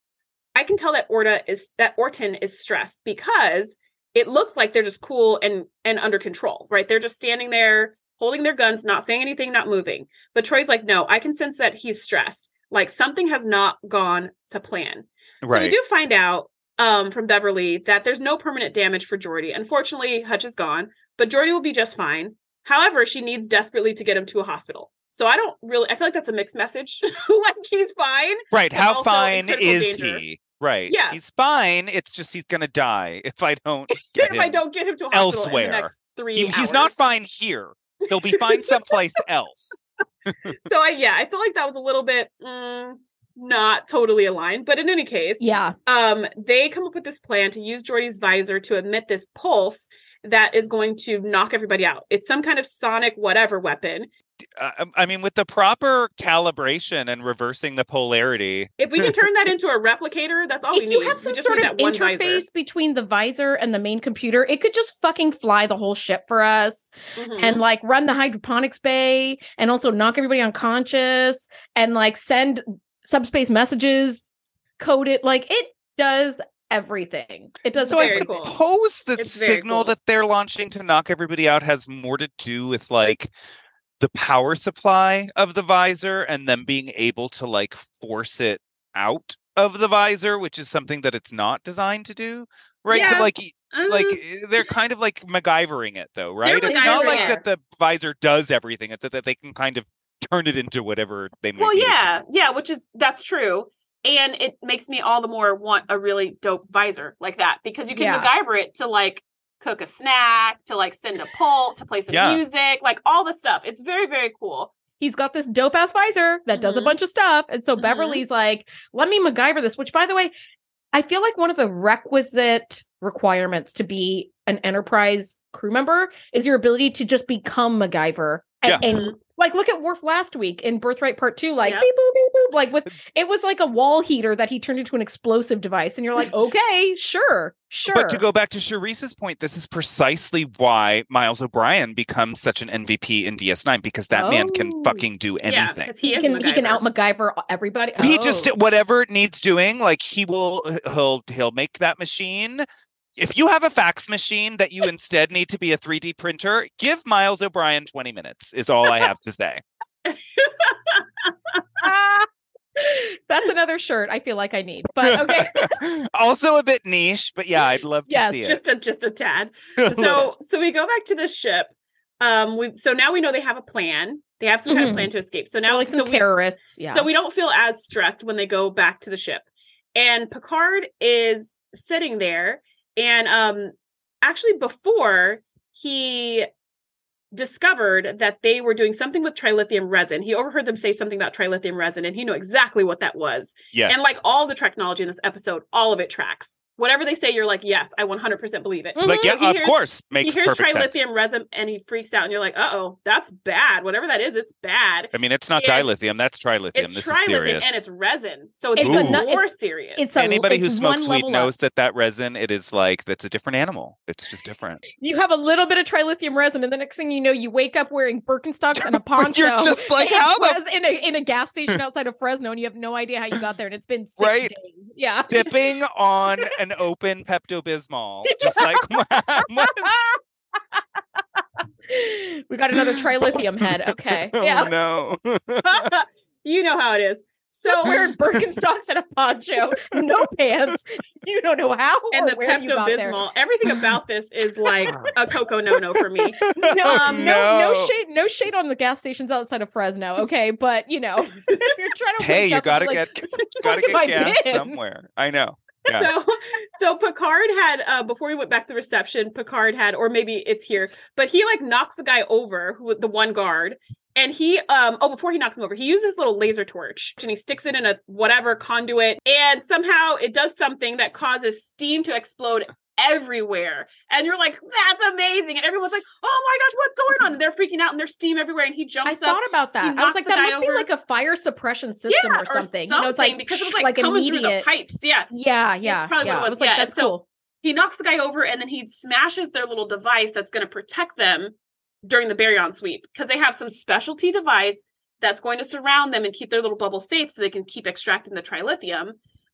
I can tell that Orta is that Orton is stressed because it looks like they're just cool and and under control, right? They're just standing there holding their guns, not saying anything, not moving. But Troi's like, no, I can sense that he's stressed. Like something has not gone to plan. So we do find out um, from Beverly that there's no permanent damage for Geordi. Unfortunately, Hutch is gone, but Geordi will be just fine. However, she needs desperately to get him to a hospital. So I don't really. I feel like that's a mixed message. [laughs] like he's fine. Right. How fine is danger. he? Right. Yeah. He's fine. It's just he's gonna die [laughs] if I don't [laughs] get if him. I don't get him to a hospital in elsewhere. the next three He- hours. he's not fine here. He'll be fine someplace else. So I yeah, I feel like that was a little bit mm, not totally aligned. But in any case, Yeah. um, they come up with this plan to use Geordi's visor to emit this pulse that is going to knock everybody out. It's some kind of sonic whatever weapon. Uh, I mean, with the proper calibration and reversing the polarity, If we can turn that into a replicator, that's all we if need. you have some sort of that one interface visor. between the visor and the main computer, it could just fucking fly the whole ship for us Mhm. and like run the hydroponics bay and also knock everybody unconscious and like send subspace messages, code it. Like it does everything. It does so I everything. cool. suppose the It's signal cool. that they're launching to knock everybody out has more to do with like the power supply of the visor and them being able to like force it out of the visor, which is something that it's not designed to do. Right. Yeah. So like like Uh, eh, they're kind of like MacGyvering it though, right? It's not like it. that the visor does everything. It's that they can kind of turn it into whatever they well, it yeah, yeah, which is that's true. And it makes me all the more want a really dope visor like that because you can Yeah. MacGyver it to like cook a snack, to like send a pull, to play some Yeah. music, like all the stuff. It's very, very cool. He's got this dope ass visor that does a Mhm. bunch of stuff. And so Mhm. Beverly's like, let me MacGyver this, which by the way, I feel like one of the requisite requirements to be an enterprise crew member is your ability to just become MacGyver at Yeah. any like look at Worf last week in Birthright Part Two, like Yep. beep boop beep boop, like with it was like a wall heater that he turned into an explosive device, and you're like, [laughs] okay, sure, sure. But to go back to Shereese's point, this is precisely why Miles O'Brien becomes such an MVP in DS9 because that man can Oh. fucking do anything. because he, he, is can he can out MacGyver everybody. he just Oh. whatever it needs doing like he will he'll he'll make that machine if you have a fax machine that you instead need to be a 3d printer give miles o'brien 20 minutes is all i have to say! [laughs] That's another shirt I feel like I need. But okay. [laughs] also a bit niche but yeah i'd love to Yes, see just a just a tad. So [laughs] so we go back to the ship. Um we so now we know they have a plan. They have some kind of Mhm. plan to escape. So They're now like some we- terrorists. Yeah. So we don't feel as stressed when they go back to the ship. And Picard is sitting there and um actually before he discovered that they were doing something with trilithium resin. He overheard them say something about trilithium resin and he knew exactly what that was. yes And like all the technology in this episode, all of it tracks. Whatever they say, you're like, yes, I 100% believe it. Like yeah He of hears- course makes he hears perfect trilithium sense resin and he freaks out, and you're like, uh oh, that's bad. Whatever that is, it's bad. i mean it's not Yeah. dilithium that's trilithium It's this is serious and it's resin, so it's It's even a nu- more it's- serious. it's a, anybody who smokes weed level up. knows that that resin it is like that's a different animal it's just different You have a little bit of trilithium resin, and the next thing you know, you wake up wearing Birkenstocks and a [laughs] poncho. you're just like, in how the- in a in a gas station outside of Fresno, and you have no idea how you got there, and it's been six Right. days. Yeah. sipping on [laughs] an open Pepto Bismol, just like [laughs] we got another trilithium [laughs] head. Okay. oh Yeah. no. [laughs] you know how it is. So Just wearing Birkenstocks and a poncho, no pants. You don't know how and or the where Pepto Bismol. everything about this is like a coco no no for me. No, Oh, um, no, no no. shade, no shade on the gas stations outside of Fresno. Okay, but you know, you're trying to hey, you gotta and, like, get gotta fuck have I get gas been? somewhere. I know. Yeah. So, so Picard had uh before we went back to the reception, Picard had, or maybe it's here, but he like knocks the guy over, who the one guard, and he um oh before he knocks him over, he uses this little laser torch and he sticks it in a whatever conduit, and somehow it does something that causes steam to explode everywhere. And you're like, that's amazing. And everyone's like, oh my gosh, what's going on? [laughs] And they're freaking out and there's steam everywhere. And he jumps I up. thought about that. I was like, that must be like a fire suppression system yeah, or something. You know, it's like because it was like, like coming through immediate. the pipes. Yeah. Yeah, yeah, probably what yeah. it I was. was like, Yeah, that's so- cool. he knocks the guy over and then he smashes their little device that's going to protect them during the baryon sweep because they have some specialty device that's going to surround them and keep their little bubble safe so they can keep extracting the trilithium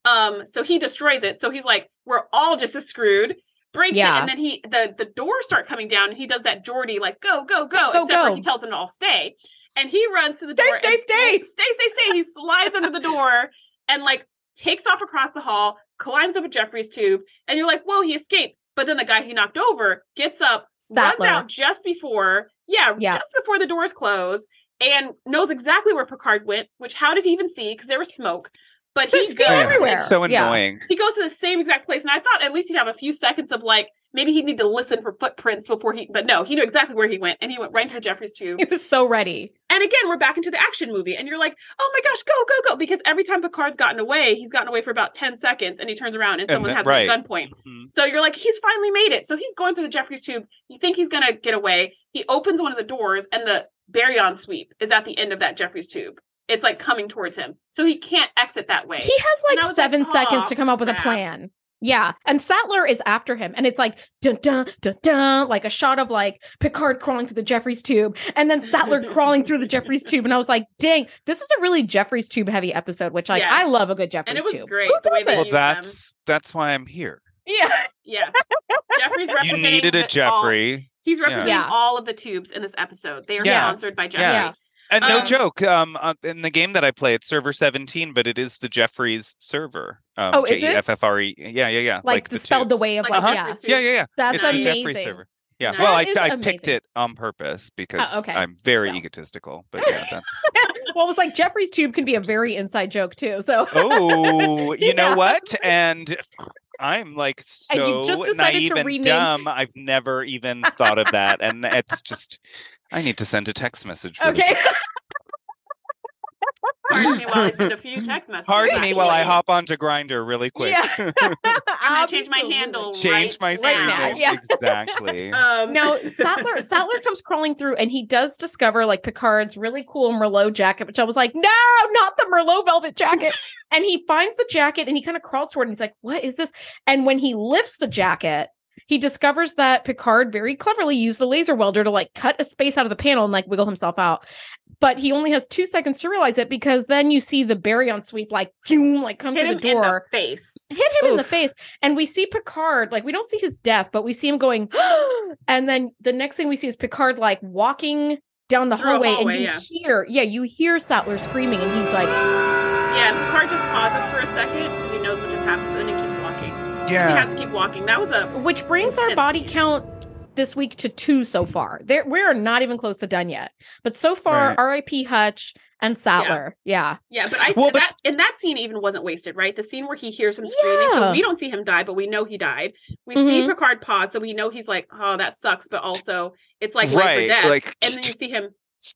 um so he destroys it. So he's like we're all just as screwed. Breaks Yeah. it and then he the the doors start coming down and he does that Geordi like go go go, Go, except for he tells them to all stay. And he runs to the Stay, door stay, stay. stay stay stay. He slides under the door and like takes off across the hall climbs up a Jeffrey's tube and you're like whoa he escaped. But then the guy he knocked over gets up runs out just before yeah, Yeah. just before the doors close and knows exactly where Picard went which how did he even see? Because there was smoke but There's he steam goes Yeah, everywhere. It's so Yeah. annoying. he goes to the same exact place and i thought at least he'd have a few seconds of like maybe he'd need to listen for footprints before he but no he knew exactly where he went and he went right into jeffrey's tube He was so ready. and again we're back into the action movie and you're like oh my gosh go go go because every time picard's gotten away he's gotten away for about 10 seconds and he turns around and, And someone then- has right. him at gunpoint Mhm. so you're like he's finally made it so he's going through the jeffrey's tube you think he's gonna get away he opens one of the doors and the baryon sweep is at the end of that jeffrey's tube it's like coming towards him so he can't exit that way He has like was like, seven seconds "Oh, to come up with a plan. Yeah. And Sattler is after him. And it's like dun dun dun dun, like a shot of like Picard crawling through the Jeffries tube and then Sattler [laughs] crawling through the Jeffries tube. And I was like, dang, this is a really Jeffries tube heavy episode, which like Yeah. I love a good Jeffries tube. and it was tube. great Who the way doesn't? they Well, used them. that's that's why I'm here. Yeah. [laughs] Yes. Jeffrey's [laughs] You needed a the- all- Jeffrey. he's representing Yeah. all of the tubes in this episode. They are Yeah. sponsored by Jeffrey. Yeah. And no Um, joke, um, uh, in the game that I play, it's server 17, but it is the Jeffries server. Um, Oh, is it? J E F F R E. Yeah, yeah, yeah. like, the spelled the way of Like like, Uh-huh. yeah. Yeah, yeah, yeah. That's it's the amazing. Jeffries server. Yeah. Nice. Well, I, I amazing. picked it on purpose because okay. I'm very Well. egotistical. But yeah, [laughs] that's. well, it was like Jeffrey's tube can be a very inside joke too. So Oh, [laughs] you know Yeah. what? And I'm like And so just naive to and rename- dumb. I've never even [laughs] thought of that, and it's just. I need to send a text message. really okay. [laughs] Pardon me while I send a few [laughs] text messages. Pardon me while I hop onto Grindr really quick. Yeah. [laughs] I'm gonna change my handle Change my right surname. now. Yeah. Exactly. Um, Now Sattler Sattler comes crawling through and he does discover like Picard's really cool Merlot jacket, which I was like, no, not the Merlot velvet jacket. and he finds the jacket and he kind of crawls toward it and he's like, what is this? And when he lifts the jacket, he discovers that Picard very cleverly used the laser welder to like cut a space out of the panel and like wiggle himself out. But he only has two seconds to realize it because then you see the baryon sweep like, phew, like come hit to him the in the door face. hit him in the face and we see picard like we don't see his death but we see him going [gasps] and then the next thing we see is picard like walking down the hallway, hallway, and you yeah. hear yeah you hear sattler screaming and he's like Yeah, Picard just pauses for a second walking. He yeah. has to keep walking. That was a which brings our body scene. count this week to two so far there we are not even close to done yet but so far rip hutch and sattler yeah, yeah, but I Well, but- that and that scene even wasn't wasted, right? The scene where he hears him screaming, so we don't see him die, but we know he died. We Mhm. see Picard pause, so we know he's like, "Oh, that sucks," but also it's like life or Right, death. like- and then you see him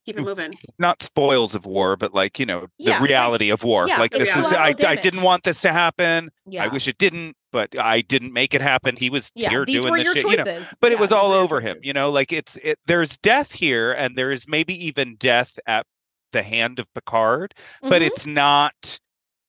keep it moving. Not spoils of war, but like you know Yeah, the reality of war. yeah, like the this is. I, I didn't want this to happen. yeah I wish it didn't, but I didn't make it happen. He was yeah here doing this your shit. You know, choices but it was all over him you know like it's it there's death here and there is maybe even death at the hand of picard but Mhm. it's not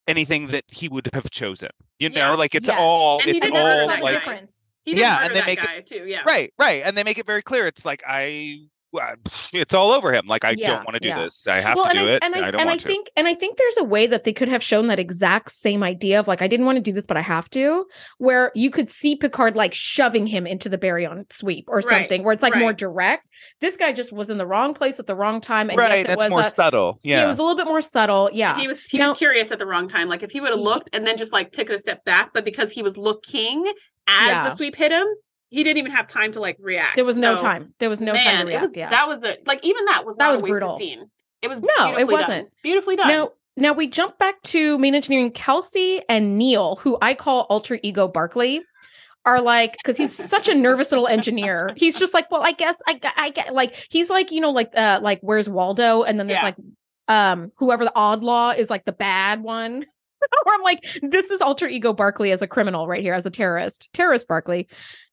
anything that he would have chosen you know like it's Yes. all And it's didn't And murder all the like difference He didn't Yeah, and they make it- too. Yeah, right right and they make it very clear it's like i Uh, [laughs] it's all over him like i Yeah, don't want to do yeah. this i have well, to do I, it and I, i don't and want I to think and I think there's a way that they could have shown that exact same idea of like I didn't want to do this but I have to where you could see Picard like shoving him into the baryon sweep or Right, something where it's like more direct. This guy just was in the wrong place at the wrong time and right yes, it it's was more a- subtle yeah. yeah it was a little bit more subtle. Yeah. He was he Now- was curious at the wrong time. Like if he would have looked and then just like took it a step back, but because he was looking as Yeah. the sweep hit him, he didn't even have time to like react. there was no time. There was no man, time to react. was yeah. that was a like even that was That not was a wasted brutal. scene. It was No, it wasn't. beautifully done. Now, now we jump back to main engineering. Kelsey and Neil, who I call alter ego Barkley, are like because he's such a nervous little engineer. [laughs] He's just like, well, I guess I I get like he's like you know like uh like where's Waldo, and then there's Yeah. like um whoever the Odlaw is like the bad one. [laughs] Where I'm like, this is alter ego Barkley as a criminal right here, as a terrorist, terrorist Barkley.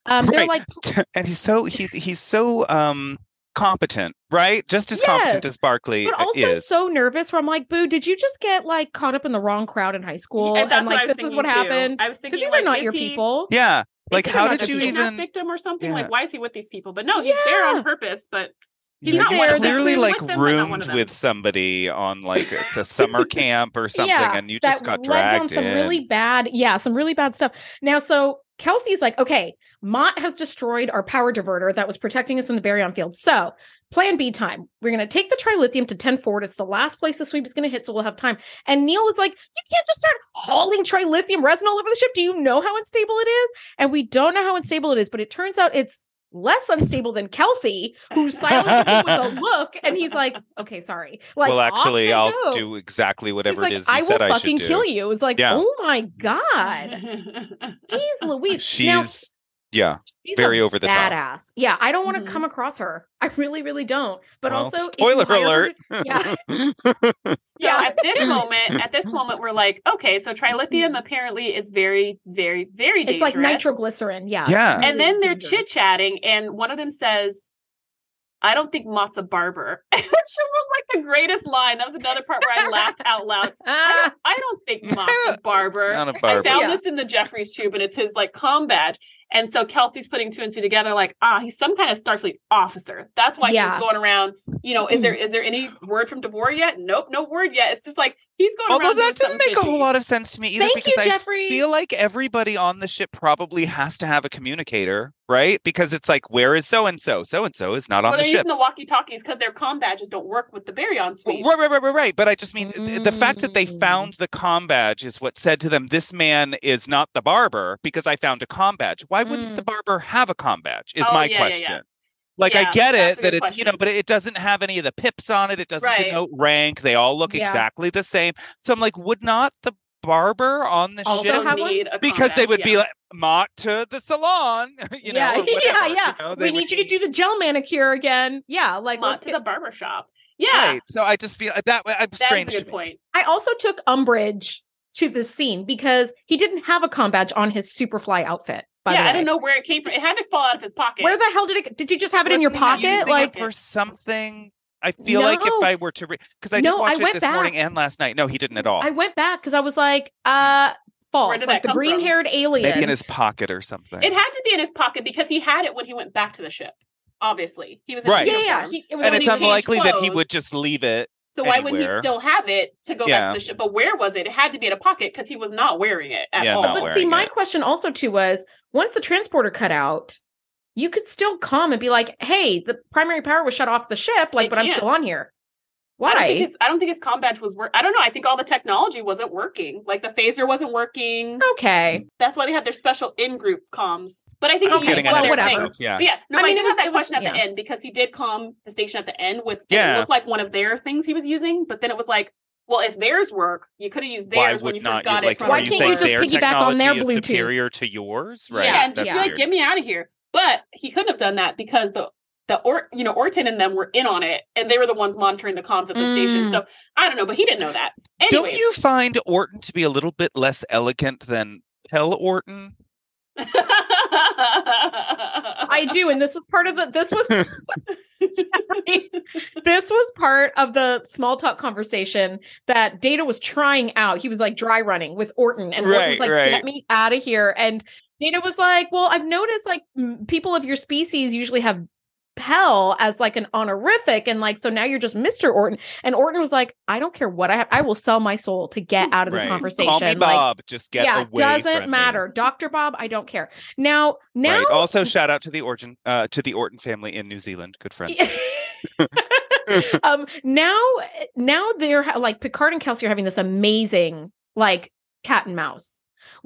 Um, they're Right. like, [laughs] and he's so he's he's so um competent right just as competent as barkley but uh, also is so nervous. Where I'm like, boo, did you just get like caught up in the wrong crowd in high school? and that's like, what this is what too. happened. I was Because thinking these like, are not your he- people. yeah is like how did you even victim or something? Yeah. Like why is he with these people? But no, he's there on purpose. But He's not there. one of them. clearly like with them, but not one roomed with somebody on like a, summer [laughs] camp or something Yeah, and you just got down dragged some in really bad, yeah, some really bad stuff. Now, so Kelsey's like, okay, Mott has destroyed our power diverter that was protecting us from the baryon field. So, plan B time. We're going to take the trilithium to 10 forward. It's the last place the sweep is going to hit, so we'll have time. And Neil is like, you can't just start hauling trilithium resin all over the ship. Do you know how unstable it is? And we don't know how unstable it is, but it turns out it's less unstable than Kelsey, who silenced him with a [laughs] look. And he's like, okay, sorry. Like, well actually i'll go. do exactly He's whatever like, it is you I will said i fucking should do kill you. It's like, Yeah. oh my god, [laughs] Jeez Louise. she's Now, yeah she's very a over the top. badass. Yeah, I don't want to Mhm. come across her. [laughs] I really, really don't. But Well, also, spoiler hire her alert yeah, [laughs] [laughs] So Yeah. at this moment, at this moment, we're like, okay, so trilithium apparently is very, very, very dangerous. it's like nitroglycerin. Yeah, Yeah. And then they're chit chatting, and one of them says, I don't think Mott's a barber. Which just was like the greatest line. That was another part where I laughed out loud. I don't, I don't think Mott's a barber. not a I barber found Yeah. this in the Jeffries tube, and it's his like com badge. And so Kelsey's putting two and two together, like, ah, he's some kind of Starfleet officer. That's why Yeah. he's going around. You know, is there is there any word from Devore yet? Nope, no word yet. It's just like he's going Although that didn't make a whole lot of sense to me either Thank because you, I Jeffrey. feel like everybody on the ship probably has to have a communicator, right? Because it's like, where is so and so? So and so is not on Well, the they're ship. using the walkie-talkies because their comm badges don't work with the Baryon sweep. Right, right, right, right, right. But I just mean th- the fact that they Mm. found the com badge is what said to them, "This man is not the barber because I found a com badge." Why wouldn't Mm. the barber have a com badge? Is Oh, my yeah, yeah, question. yeah. Like I get it that good it's you know, but it doesn't have any of the pips on it. It doesn't Right. denote rank. They all look Yeah. exactly the same. So I'm like, would not the barber on the Also ship Also have need a comm because they badge, would be like Mott to the salon, [laughs] you [laughs] know, yeah, whatever, yeah, you yeah. know, we need you to do the gel manicure again. Yeah, like Not let's to get- the barber shop. Yeah, Right. So I just feel uh, that way I'm that's a strange. good point. I also took umbrage to this scene because he didn't have a com badge on his Superfly outfit. By yeah, the way. I don't know where it came from. It had to fall out of his pocket. Where the hell did it? Did you just have it in your Wasn't he pocket? Like, for something. I feel like if I were to read, because I No, did watch I it went this morning back. and last night. No, he didn't at all. I went back because I was like, uh, false. did Like that the green haired alien. Maybe in his pocket or something. It had to be in his pocket because he had it when he went back to the ship. Obviously, he was in Right. yeah, yeah. He, it was and it's he changed unlikely that he would just leave it. So why would anywhere. he still have it to go back to the ship? But where was it? It had to be in a pocket because he was not wearing it at Yeah, all. But see, my it. question also too was once the transporter cut out, you could still come and be like, "Hey, the primary power was shut off the ship, like, They but I'm still on here." I don't think Why? his I don't think his comm badge was work. I don't know. I think all the technology wasn't working. Like the phaser wasn't working. Okay, That's why they had their special in-group comms. But I think Okay, he used one well, of their whatever. things. Yeah. But yeah, no, I I, mean, did it was- have that it was- question at yeah. the end because he did calm the station at the end with Yeah. it looked like one of their things he was using, but then it was like, well, if theirs work, you could have used theirs when you not first got you, it like? from Why can't saying you just piggyback on their Bluetooth? superior to yours? Right. Yeah, and That's just be like, get me out of here. But he couldn't have done that because the the or you know Orton and them were in on it, and they were the ones monitoring the comms at the station. Mm. So I don't know, but he didn't know that. Don't you find Orton to be a little bit less elegant than Kel Orton? I do, and this was part of the. This was [laughs] this was part of the small talk conversation that Data was trying out. He was like dry running with Orton, and Orton was like, right. "Get me out of here!" And Data was like, "Well, I've noticed like m- people of your species usually have." Pell as like an honorific and like so now you're just Mr. Orton and Orton was like I don't care what I have I will sell my soul to get out of this Right. conversation Call me like Bob. just get yeah away doesn't from matter Me. Dr. Bob I don't care now now Right. Also, shout out to the Orton, uh, to the Orton family in New Zealand. Good friend. [laughs] um now now they're ha- like picard and kelsey are having this amazing like cat and mouse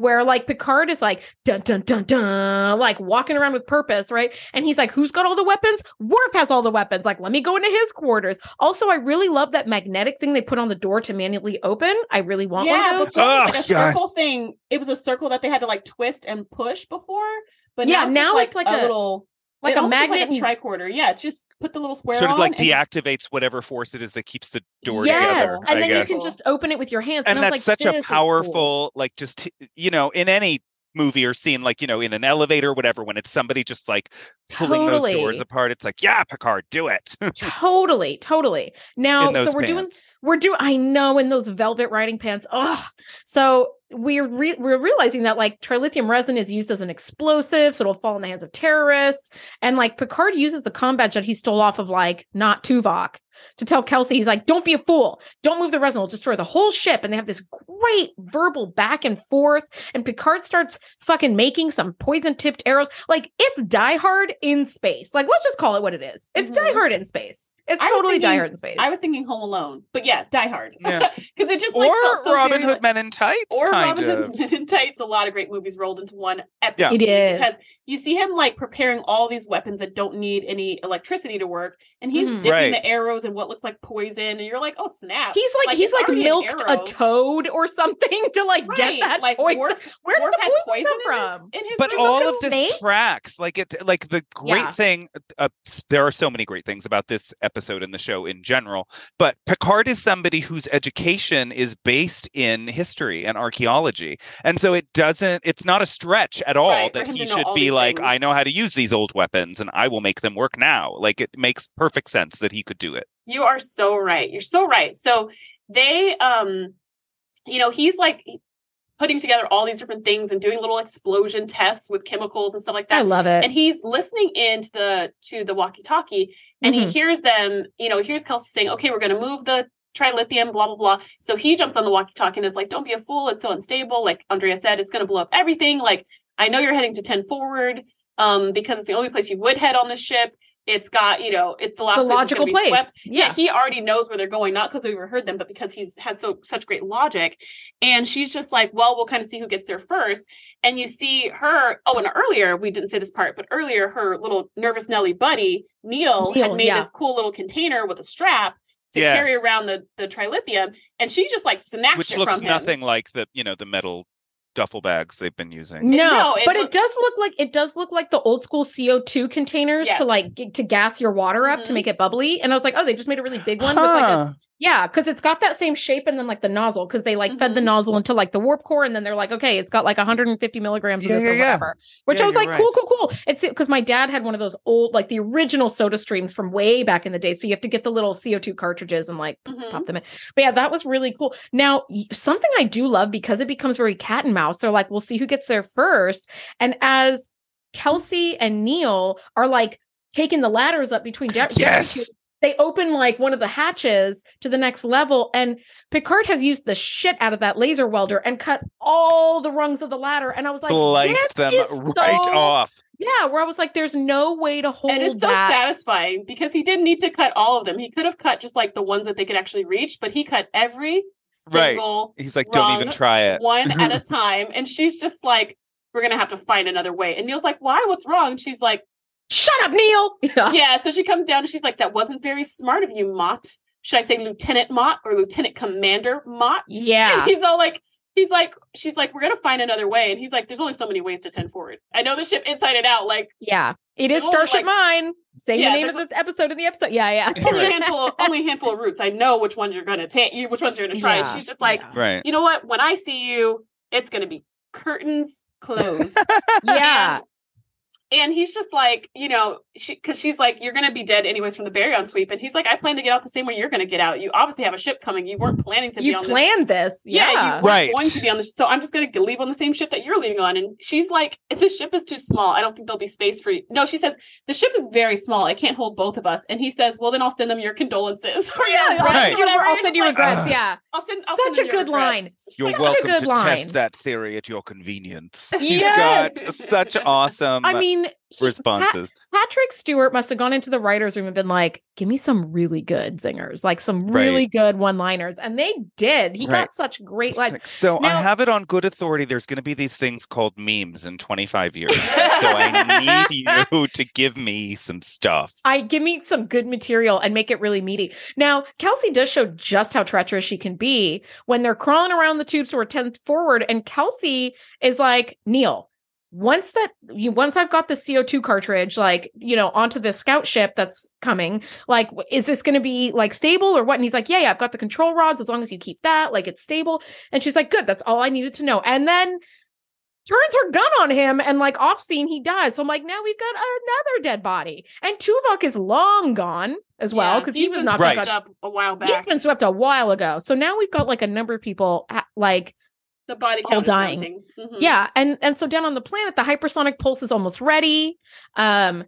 where like picard is like dun dun dun dun like walking around with purpose right and he's like who's got all the weapons Worf has all the weapons like let me go into his quarters also i really love that magnetic thing they put on the door to manually open i really want one yeah, of those before it was like Oh, a God. circle thing. It was a circle that they had to like twist and push before. But Yeah, now, it's, now just, it's like a, a- little like it a magnet like a tricorder. Yeah, just put the little square sort of on like deactivates whatever force it is that keeps the door yes together. and I then guess. you can just open it with your hands and I was that's like, such a "This is cool." powerful like just you know in any movie or scene like you know in an elevator or whatever when it's somebody just like pulling Totally. those doors apart it's like yeah picard do it [laughs] totally totally now so we're doing we're doing i know in those velvet riding pants oh so we're re- we're realizing that like trilithium resin is used as an explosive so it'll fall in the hands of terrorists. And like picard uses the com badge he stole off of like not tuvok to tell kelsey he's like don't be a fool. Don't move the resin. It'll destroy the whole ship. And they have this great verbal back and forth and picard starts fucking making some poison tipped arrows. Like it's die hard in space. Like let's just call it what it is. It's Mhm. die hard in space it's I was totally die hard in space I was thinking Home Alone, but yeah, Die Hard. Yeah. [laughs] Because it just or like, felt so robin hood like- men in tights or kind Robin of Hood Men in Tights. A lot of great movies rolled into one episode. It is. because you see him like preparing all these weapons that don't need any electricity to work, and he's Mhm. dipping Right. the arrows in what looks like poison, and you're like, oh snap! he's like, Like, he's like milked a toad or something [laughs] to like get that like poison Worf, where did Worf the had poison, come in his- from in his but all like of this snake? tracks like it like the great Yeah. thing uh, there are so many great things about this episode and the show in general but picard is somebody whose education is based in history and archaeology and so it doesn't it's not a stretch at all Right, that he should be these like i know how to use these old weapons and i will make them work now like it makes perfect sense that he could do it You are so right. You're so right. So they um you know, he's like putting together all these different things and doing little explosion tests with chemicals and stuff like that. I love it. and he's listening into the to the walkie-talkie and he Mhm. hears them you know hears kelsey saying okay we're going to move the trilithium blah blah blah. So he jumps on the walkie-talkie and is like don't be a fool. It's so unstable. Like andrea said it's going to blow up everything. Like i know you're heading to 10 forward um because it's the only place you would head on the ship it's got you know it's the last It's a place logical it's gonna be place. swept. Yeah. he already knows where they're going not because we overheard them but because he's has so such great logic and she's just like well we'll kind of see who gets there first and you see her oh and earlier we didn't say this part but earlier her little nervous nelly buddy neil, Neil, had made yeah. this cool little container with a strap to Yes. carry around the the trilithium and she just like snatched which it looks from him. nothing like the you know the metal duffel bags they've been using. No, No, it but look- it does look like it does look like the old school CO2 containers Yes. to like to gas your water up to Mhm. make it bubbly. And I was like, oh, they just made a really big one with like a Huh. Yeah, because it's got that same shape and then like the nozzle because they like fed the Mhm. nozzle into like the warp core and then they're like, okay, it's got like 150 milligrams of Yeah, this yeah, or yeah. whatever. Which Yeah, I was like, right. cool, cool, cool. It's because my dad had one of those old like the original Soda Streams from way back in the day, so you have to get the little CO2 cartridges and like Mhm. pop them in. But yeah, that was really cool. Now, something I do love because it becomes very cat and mouse. They're like, we'll see who gets there first. And as Kelsey and Neil are like taking the ladders up between De- Yes. They open like one of the hatches to the next level and Picard has used the shit out of that laser welder and cut all the rungs of the ladder and I was like Sliced them is right so- off. yeah where I was like there's no way to hold and it's so that satisfying because he didn't need to cut all of them. He could have cut just like the ones that they could actually reach, but he cut every Right. single He's like, don't even try it. one at a [laughs] time. And she's just like, we're gonna have to find another way. And Neil's like, why? What's wrong? And she's like, shut up Neil yeah. yeah. [laughs] So she comes down and she's like, that wasn't very smart of you, Mott. Should I say Lieutenant Mott or Lieutenant Commander Mott? yeah And he's all like, he's like, she's like, we're gonna find another way. And he's like, there's only so many ways to 10 forward. I know the ship inside and out. Like yeah it is Starship like- Mine Say Yeah, the name of there's the episode in the episode yeah yeah only a handful, [laughs] only a handful of routes. I know which ones you're gonna take, which ones you're gonna try. And Yeah, she's just like, yeah. Right. you know what? When I see you, it's gonna be curtains [laughs] closed. yeah And, and he's just like, you know, she because she's like, you're gonna be dead anyways from the baryon sweep, and he's like, I plan to get out the same way you're gonna get out. You obviously have a ship coming. You weren't planning to be you on this. planned this Yeah, you yeah weren't Right. going to be on the. So I'm just gonna leave on the same ship that you're leaving on. And she's like, the ship is too small. I don't think there'll be space for you. No, she says the ship is very small. It can't hold both of us. And he says, well, then I'll send them your condolences. [laughs] or your yeah, I'll send you. I'll send you regrets. "Ugh." Yeah, I'll send, I'll Such send them a your good line. regrets. You're Such welcome to line. test that theory at your convenience. [laughs] He's Yes. got such awesome I mean, he- responses. Pat- Patrick Stewart must have gone into the writers' room and been like, "Give me some really good zingers, like some really Right. good one-liners," and they did. He Right. got such great lines. like, so I have it on good authority. There's going to be these things called memes in 25 years. [laughs] so I need you to give me some stuff. I give me some good material and make it really meaty. Now, Kelsey does show just how treacherous she can be when they're crawling around the tubes or 10th forward, and Kelsey is like, Neil, once that you once I've got the CO2 cartridge, like, you know, onto the scout ship that's coming, like, is this gonna be like stable or what? And he's like, Yeah, yeah, I've got the control rods, as long as you keep that, like it's stable. And she's like, Good, that's all I needed to know. And then turns her gun on him and like off scene he dies. So I'm like, now we've got another dead body. And Tuvok is long gone as well because he's he was not Right. up a while back. He's been swept a while ago. So now we've got like a number of people like the body all dying. Mhm. yeah, and and so down on the planet the hypersonic pulse is almost ready. Um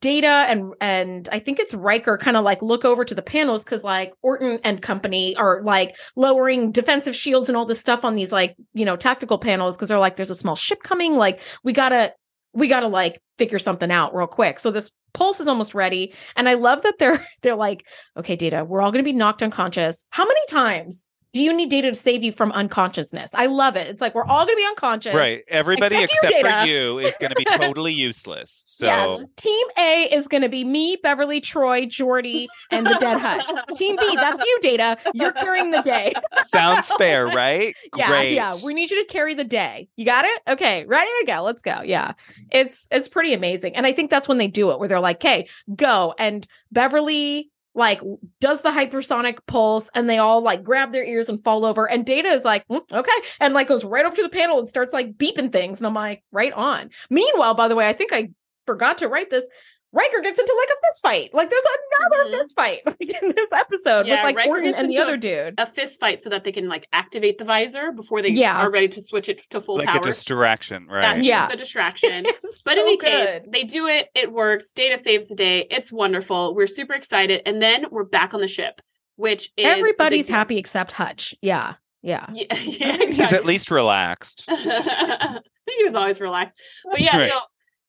Data and and I think it's Riker kind of like look over to the panels because like Orton and company are like lowering defensive shields and all this stuff on these like you know tactical panels because they're like there's a small ship coming like we gotta we gotta like figure something out real quick. So this pulse is almost ready, and I love that they're [laughs] they're like okay, Data, we're all gonna be knocked unconscious. How many times? Do you need data to save you from unconsciousness? I love it. It's like we're all going to be unconscious. Right. Everybody Except you, except Data. for you is going to be [laughs] totally useless. So Yes. Team A is going to be me, Beverly, Troi, Geordi, and the dead hutch. Team B, that's you, Data. You're carrying the day. [laughs] sounds fair, right? [laughs] Yeah, Great. yeah. We need you to carry the day. You got it? Okay, ready to go. Let's go. Yeah. It's it's pretty amazing. And I think that's when they do it, where they're like, okay, go. And Beverly like does the hypersonic pulse and they all like grab their ears and fall over and data is like "Mm, okay and like goes right over to the panel and starts like beeping things and i'm like right on. Meanwhile by the way i think i forgot to write this Riker gets into like a fist fight. Like there's another Mhm. fist fight [laughs] in this episode Yeah, with like Riker Gordon gets and the into a other dude. a fist fight so that they can like activate the visor before they Yeah. are ready to switch it to full like power. a distraction, right? is Yeah. the distraction. [laughs] It's But in so any case, they do it. It works. Data saves the day. It's wonderful. We're super excited, and then we're back on the ship, which is a everybody's deal. happy except Hutch. Yeah. Yeah. Yeah, I [laughs] yeah think he's at least relaxed. I think he was always relaxed. But yeah, Right. so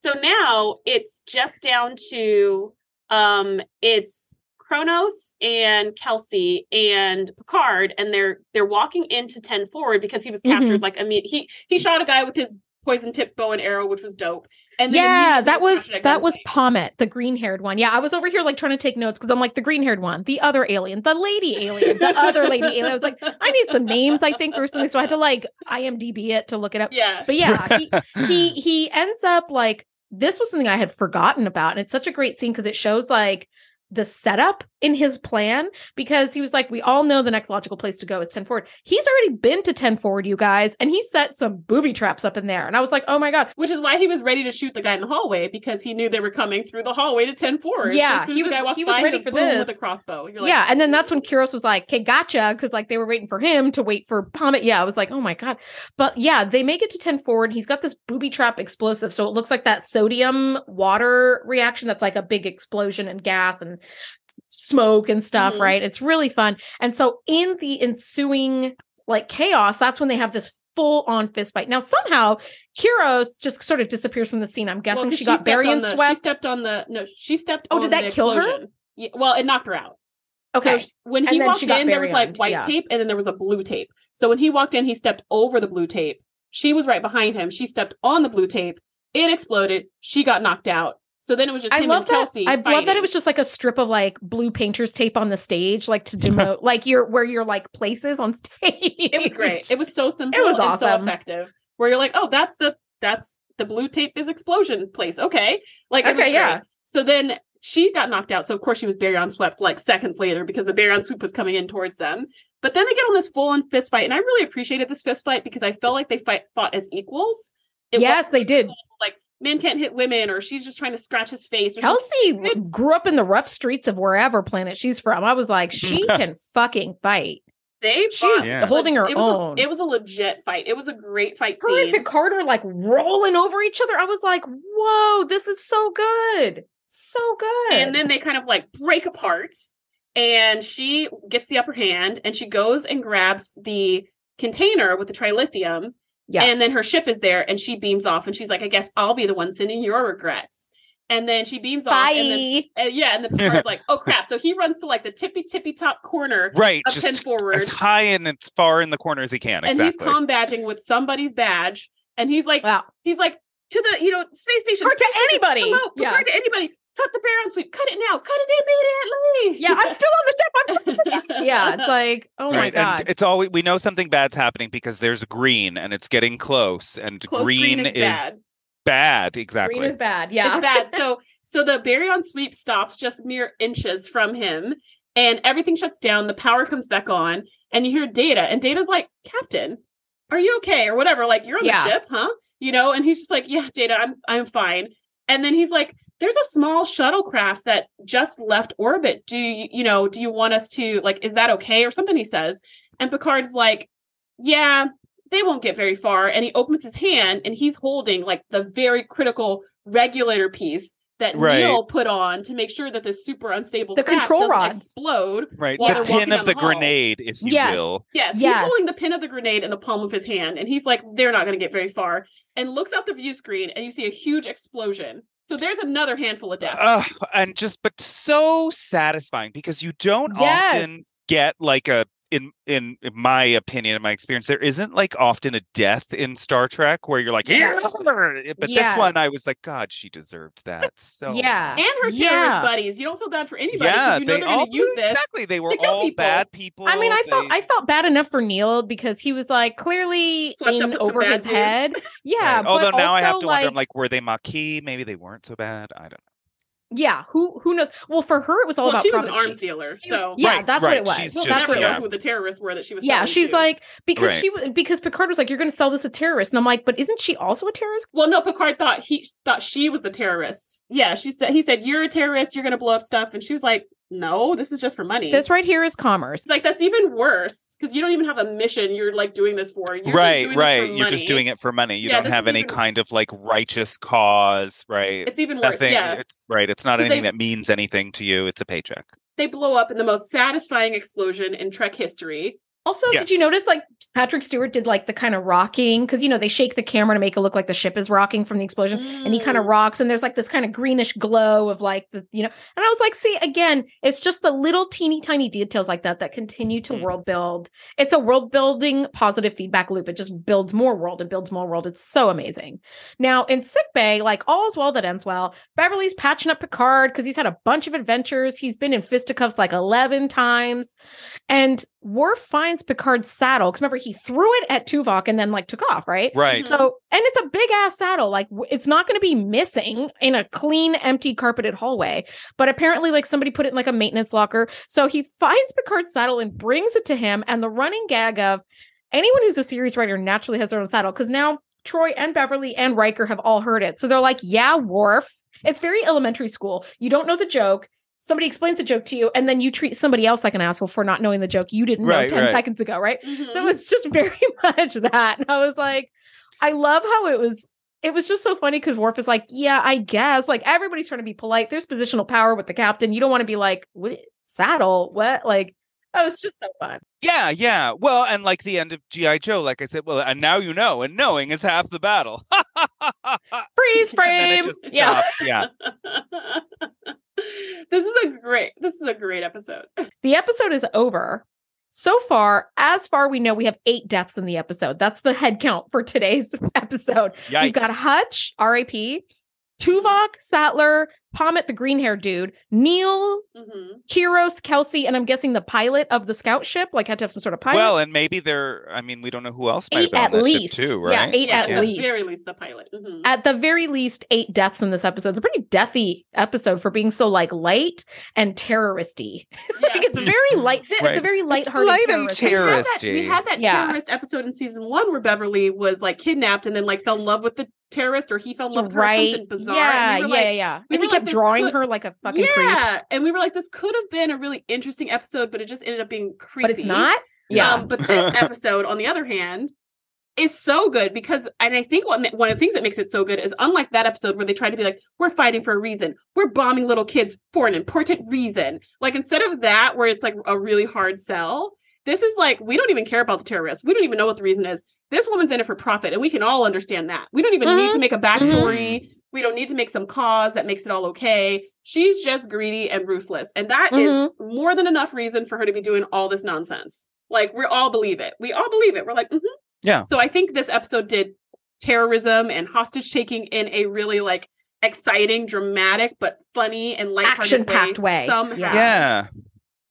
so now it's just down to um it's Kronos and Kelsey and Picard and they're they're walking into 10 forward because he was Mm-hmm. captured like I mean he he shot a guy with his poison tip bow and arrow which was dope. And then yeah, that was captured that was gunpoint. Pomet, the green haired one. Yeah, I was over here like trying to take notes because I'm like the green haired one, the other alien, the lady alien, the other lady alien. I was like, I need some names, I think, or something. So I had to like IMDb it to look it up. yeah. But yeah, he he [laughs] he ends up like this was something I had forgotten about, and it's such a great scene because it shows like the setup in his plan because he was like, we all know the next logical place to go is 10 forward. He's already been to 10 forward, you guys, and he set some booby traps up in there. And I was like, oh my God. Which is why he was ready to shoot the guy in the hallway because he knew they were coming through the hallway to 10 forward. Yeah, soon he was- he was ready for this. with a crossbow. You're like, yeah. And then that's when Kiros was like, okay, gotcha. Cause like they were waiting for him to wait for Pomet. Yeah. I was like, oh my God. But yeah, they make it to 10 forward. He's got this booby trap explosive. So it looks like that sodium water reaction that's like a big explosion and gas and smoke and stuff, Mhm. right? It's really fun. And so in the ensuing like chaos, that's when they have this full on fist fight. Now somehow Kiros just sort of disappears from the scene. I'm Well, guessing 'cause she got on baryon the- She stepped on the no. She stepped. Oh, on did that the kill her? Yeah, well, it knocked her out. okay. So when he walked in, there was like white yeah. tape, and then there was a blue tape. So when he walked in, he stepped over the blue tape. She was right behind him. She stepped on the blue tape. It exploded. She got knocked out. So then it was just I him love and that. Kelsey. I love that it was just like a strip of like blue painter's tape on the stage, like to demote, [laughs] like your where your like places on [laughs] stage. It was great. It was so simple. It was and so awesome. effective. Where you're like, oh, that's the that's the blue tape is explosion place. Okay, like it was Okay, yeah. So then she got knocked out. So of course she was Baryon swept like seconds later because the Baryon sweep was coming in towards them. But then they get on this full on fist fight, and I really appreciated this fist fight because I felt like they fight fought as equals. It yes, they did. Like men can't hit women, or she's just trying to scratch his face. Or something. Kelsey Good. grew up in the rough streets of wherever planet she's from. I was like, she [laughs] can fucking fight. They She's fought Yeah. holding her it was own. A, it was a legit fight. It was a great fight Her and scene. Picard are like rolling over each other. I was like, whoa, this is so good. So good. and then they kind of like break apart and she gets the upper hand and she goes and grabs the container with the trilithium yeah. and then her ship is there and she beams off and she's like i guess i'll be the one sending your regrets and then she beams off Bye. and then and uh, yeah and the [laughs] Picard's like oh crap so he runs to like the tippy tippy top corner [laughs] Right. of 10 forward as high and as far in the corner as he can. and exactly. he's com badging with somebody's badge and he's like wow. he's like to the you know space station Her to anybody. hello, Yeah. Picard to anybody cut the baryon sweep cut it now cut it immediately Yeah, I'm still on the ship. I'm still on the ship. [laughs] Yeah, it's like, oh my god. And it's always we know something bad's happening because there's green and it's getting close and Close green, is, bad. bad. Exactly. Green is bad. Yeah. It's bad. So [laughs] so the baryon sweep stops just mere inches from him, and everything shuts down. The power comes back on, and you hear Data, and Data's like, "Captain, are you okay?" or whatever. Like you're on Yeah. the ship, huh? You know, and he's just like, "Yeah, Data, I'm I'm fine." And then he's like, "There's a small shuttlecraft that just left orbit. Do you you know? Do you want us to like? Is that okay?" or something? He says, and Picard's like, "Yeah." They won't get very far. And he opens his hand and he's holding like the very critical regulator piece that Right. Neil put on to make sure that this super unstable The control doesn't rods. explode. Right. The pin of the the grenade, if you Yes. will. Yes, he's holding the pin of the grenade in the palm of his hand, and he's like, "They're not going to get very far." And looks out the view screen, and you see a huge explosion. So there's another handful of deaths. Ugh, and just but so satisfying because you don't often get like a in in in my opinion in my experience there isn't like often a death in Star Trek where you're like yeah but this one I was like god she deserved that so Yeah. and her terrorist Yeah. buddies. You don't feel bad for anybody yeah you know they they're all going to use this. exactly they were all people. bad people I mean, I felt I felt bad enough for Neil because he was like clearly Swept in over his dudes. head. Yeah. Right. although but now I have also, to wonder I'm like were they Maquis maybe they weren't so bad I don't know Yeah, who who knows? Well, for her, it was all well, about she was an arms She- dealer, she was- so yeah, Right, that's what it was. She's we'll just- never know yeah. who the terrorists were that she was. yeah, she's to. like because Right. she w- because Picard was like, "You're going to sell this to terrorists," and I'm like, "But isn't she also a terrorist?" Well, no, Picard thought he thought she was the terrorist. Yeah, she said he said you're a terrorist. You're gonna blow up stuff, and she was like, "No, this is just for money." This right here is commerce. It's like that's even worse because you don't even have a mission. You're like doing this for. You're just right, doing this right. for You're just doing it for money. You Yeah, don't have any even- kind of like righteous cause, right? It's even worse. Nothing. Yeah, It's right. It's not anything they- that means anything to you. It's a paycheck. they blow up in the most satisfying explosion in Trek history. Also, did you notice like Patrick Stewart did like the kind of rocking because you know they shake the camera to make it look like the ship is rocking from the explosion, and he kind of Mm. rocks, and there's like this kind of greenish glow of like the you know, and I was like, see, again, it's just the little teeny tiny details like that that continue to Mm. world build. It's a world building positive feedback loop. It just builds more world and builds more world. It's so amazing. Now in sick bay, like all's well that ends well. Beverly's patching up Picard because he's had a bunch of adventures. He's been in fisticuffs like eleven times. And Worf finds Picard's saddle because remember he threw it at Tuvok and then like took off, right? Right. So, and it's a big ass saddle. Like, it's not going to be missing in a clean, empty, carpeted hallway. But apparently, like, somebody put it in like a maintenance locker. So he finds Picard's saddle and brings it to him. And the running gag of anyone who's a series writer naturally has their own saddle because now Troi and Beverly and Riker have all heard it. So they're like, yeah, Worf. It's very elementary school. You don't know the joke. Somebody explains a joke to you, and then you treat somebody else like an asshole for not knowing the joke you didn't know 10 right. seconds ago, right? Mhm. So it was just [laughs] very much that. And I was like, I love how it was. It was just so funny because Worf is like, yeah, I guess. Like everybody's trying to be polite. There's positional power with the captain. You don't want to be like, what saddle? What? Like, that was just so fun. Yeah, yeah. Well, and like the end of GI Joe, like I said, well, and now you know, and knowing is half the battle. [laughs] Freeze And then frame. it just Yeah. Yeah. [laughs] this is a great. This is a great episode. The episode is over. So far, as far we know, we have eight deaths in the episode. That's the head count for today's [laughs] episode. Yikes. We've got Hutch, R.I.P., Tuvok, Sattler, Pomet, the green hair dude, Neil, hmm Kiros, Kelsey, and I'm guessing the pilot of the scout ship, like had to have some sort of pilot. Well, and maybe they're. I mean, we don't know who else might eight have been at on least. ship too, Yeah, right? eight at at least. the very least, the pilot. Mhm. At the very least, eight deaths in this episode. It's a pretty deathy episode for being so like light and terroristy. [laughs] like it's very light. It's a Right. very It's lighthearted light and terrorist. We had that- terroristy. We had that Yeah. terrorist episode in season one where Beverly was like kidnapped and then like fell in love with the terrorist, or he fell in love with her, or right. something bizarre. Yeah, and we yeah, like, yeah. we and were he like, kept this drawing could- her like a fucking creep. yeah, and we were like, this could have been a really interesting episode, but it just ended up being creepy. But it's not. Yeah. Um, but this [laughs] episode, on the other hand, is so good because, and I think what one of the things that makes it so good is unlike that episode where they try to be like, we're fighting for a reason, we're bombing little kids for an important reason. Like instead of that, where it's like a really hard sell, this is like we don't even care about the terrorists. We don't even know what the reason is. This woman's in it for profit, and we can all understand that. We don't even need Mhm. to make a backstory. We don't need to make some cause that makes it all okay. She's just greedy and ruthless. And that is Mhm. more than enough reason for her to be doing all this nonsense. Like, we all believe it. We all believe it. We're like, mhm. Yeah. So I think this episode did terrorism and hostage taking in a really like exciting, dramatic, but funny and lighthearted Action-packed way. Somehow. Yeah.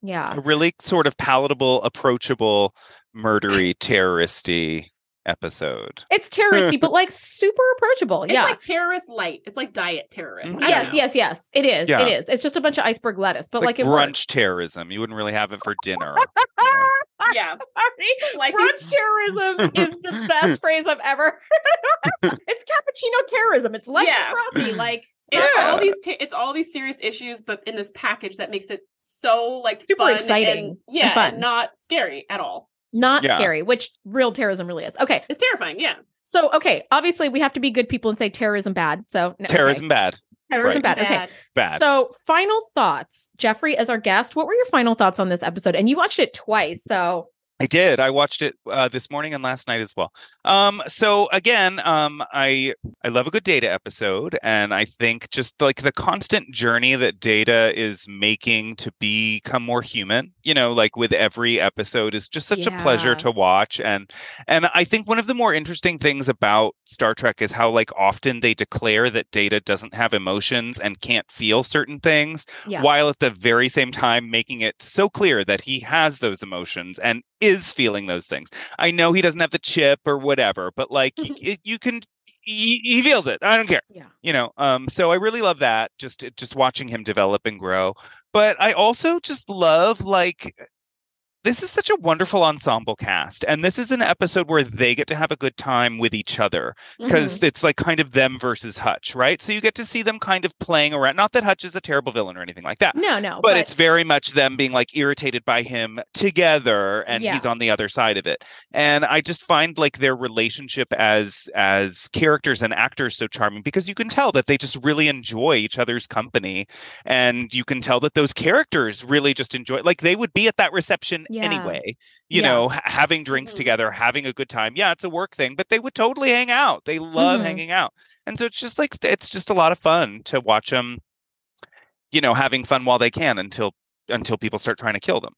Yeah. Yeah. A really sort of palatable, approachable, murdery, terroristy episode. It's terroristy, but like super approachable. It's yeah. like terrorist light. It's like diet terrorist. Mhm. Yes, yes, yes. It is. Yeah. It is. It's just a bunch of iceberg lettuce, but It's like, like it brunch works. terrorism. You wouldn't really have it for dinner. [laughs] you know? Yeah. [laughs] Sorry. Like brunch terrorism [laughs] is the best phrase I've ever. it's cappuccino terrorism. It's light Yeah. and frothy. Like It's Yeah. all these ta- it's all these serious issues, but in this package that makes it so like Super fun exciting and, yeah, and fun. and not scary at all. not Yeah. scary, which real terrorism really is. Okay, It's terrifying. Yeah. so okay, obviously we have to be good people and say terrorism bad. So no, okay. Terrorism bad. terrorism Right. bad. Okay. Bad. So, final thoughts, Jeffrey, as our guest. What were your final thoughts on this episode? And you watched it twice, so I did. I watched it uh, this morning and last night as well. Um, so again, um, I I love a good Data episode, and I think just like the constant journey that Data is making to become more human. You know, like with every episode, is just such a pleasure to watch. And and I think one of the more interesting things about Star Trek is how like often they declare that Data doesn't have emotions and can't feel certain things yeah. while at the very same time making it so clear that he has those emotions and is feeling those things. I know he doesn't have the chip or whatever, but like y- [laughs] y- you can he, he feels it. I don't care. Yeah. You know, um, so I really love that. Just just watching him develop and grow. But I also just love like this is such a wonderful ensemble cast and this is an episode where they get to have a good time with each other because Mhm. it's like kind of them versus hutch right so you get to see them kind of playing around not that hutch is a terrible villain or anything like that no, no, but, it's very much them being like irritated by him together and Yeah. he's on the other side of it and i just find like their relationship as as characters and actors so charming because you can tell that they just really enjoy each other's company and you can tell that those characters really just enjoy like they would be at that reception Yeah. anyway you Yeah. know having drinks Mhm. together having a good time yeah it's a work thing but they would totally hang out they love Mhm. hanging out and so it's just like it's just a lot of fun to watch them you know having fun while they can until until people start trying to kill them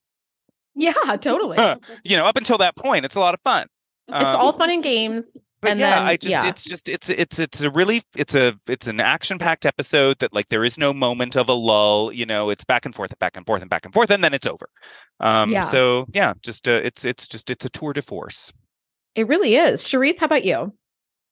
yeah, totally. [laughs] You know up until that point it's a lot of fun it's Um, all fun and games. But and yeah then- i just yeah. it's just it's it's it's a really it's a it's an action packed episode that like there is no moment of a lull you know it's back and forth and back and forth and back and forth and then it's over um Yeah. so yeah just uh, it's it's just it's a tour de force It really is. Shereese, how about you?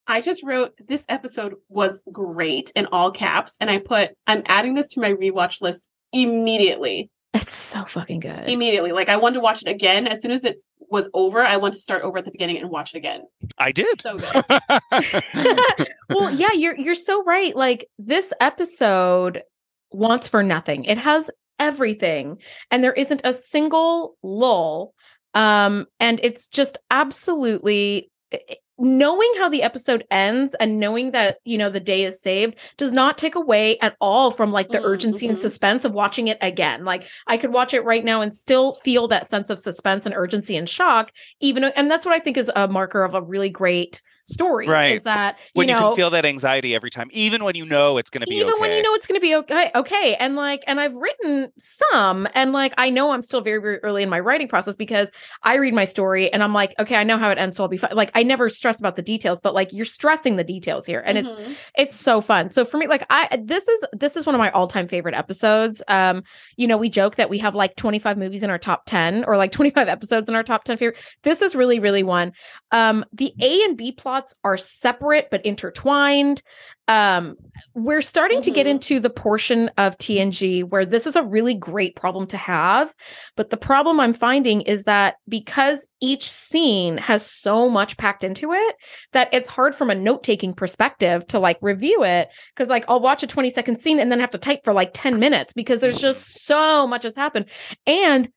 I just wrote this episode was great in all caps, and I put I'm adding this to my rewatch list immediately. It's so fucking good. Immediately, like I wanted to watch it again as soon as it was over. I want to start over at the beginning and watch it again. i did So good. [laughs] [laughs] well, yeah, you're you're so right. Like this episode wants for nothing. It has everything and there isn't a single lull. Um and it's just absolutely i- i- knowing how the episode ends and knowing that, you know, the day is saved does not take away at all from like the Mm, urgency and mhm. suspense of watching it again. Like I could watch it right now and still feel that sense of suspense and urgency and shock even and that's what I think is a marker of a really great story Right. is that when you, can feel that anxiety every time even when you know it's going to be even okay when you know it's going to be okay okay and like and i've written some and like i know i'm still very very early in my writing process because i read my story and i'm like okay i know how it ends so i'll be fine. Like i never stress about the details but like you're stressing the details here and it's Mhm. it's so fun. So for me like i this is this is one of my all-time favorite episodes. Um you know we joke that we have like 25 movies in our top 10 or like 25 episodes in our top 10 favorite. This is really really one. Um the a and b plots are separate but intertwined um we're starting to get Mhm. into the portion of TNG where this is a really great problem to have but the problem i'm finding is that because each scene has so much packed into it that it's hard from a note-taking perspective to like review it because like I'll watch a 20 second scene and then have to type for like 10 minutes because there's just so much has happened and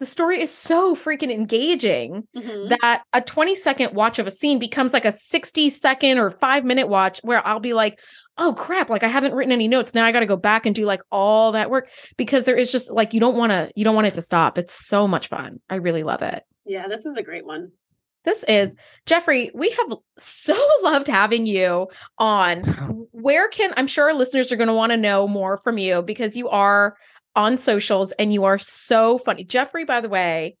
the story is so freaking engaging Mhm. that a 20 second watch of a scene becomes like a 60 second or 5 minute watch where I'll be like oh crap like I haven't written any notes now I got to go back and do like all that work because there is just like you don't want to you don't want it to stop it's so much fun I really love it yeah, this is a great one. this is Jeffrey. We have so [laughs] loved having you on. [laughs] Where can I'm sure our listeners are going to want to know more from you because you are on socials and you are so funny. Jeffrey, by the way,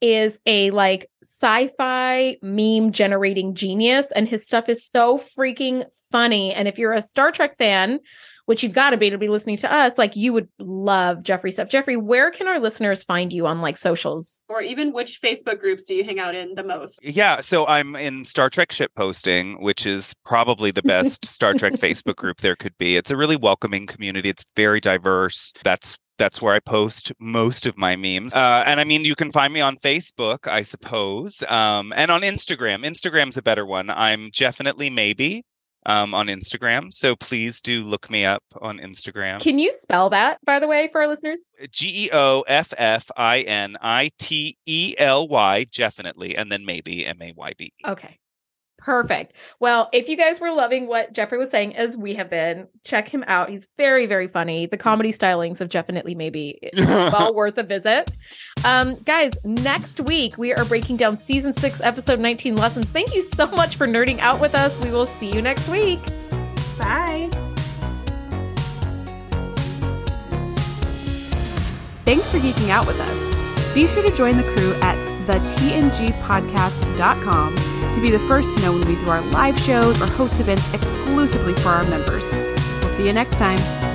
is a like sci-fi meme generating genius and his stuff is so freaking funny. And if you're a Star Trek fan, which you've got to be to be listening to us, like you would love Jeffrey stuff. Jeffrey, where can our listeners find you on like socials? Or even which Facebook groups do you hang out in the most? Yeah, so I'm in Star Trek ship posting, which is probably the best [laughs] Star Trek Facebook group there could be. It's a really welcoming community. It's very diverse. That's that's where I post most of my memes. Uh, and I mean, you can find me on Facebook, I suppose, um, and on Instagram. Instagram's a better one. I'm definitely maybe um, on Instagram, so please do look me up on Instagram. Can you spell that, by the way, for our listeners? G E O F F I N I T E L Y, definitely, and then maybe M A Y B. E. Okay. Perfect. Well, if you guys were loving what Jeffrey was saying, as we have been, check him out. He's very, very funny. The comedy stylings of definitely maybe [laughs] well worth a visit. Um, guys, next week we are breaking down season six, episode 19 lessons. Thank you so much for nerding out with us. We will see you next week. Bye. Thanks for geeking out with us. Be sure to join the crew at thetngpodcast.com to be the first to know when we do our live shows or host events exclusively for our members. We'll see you next time.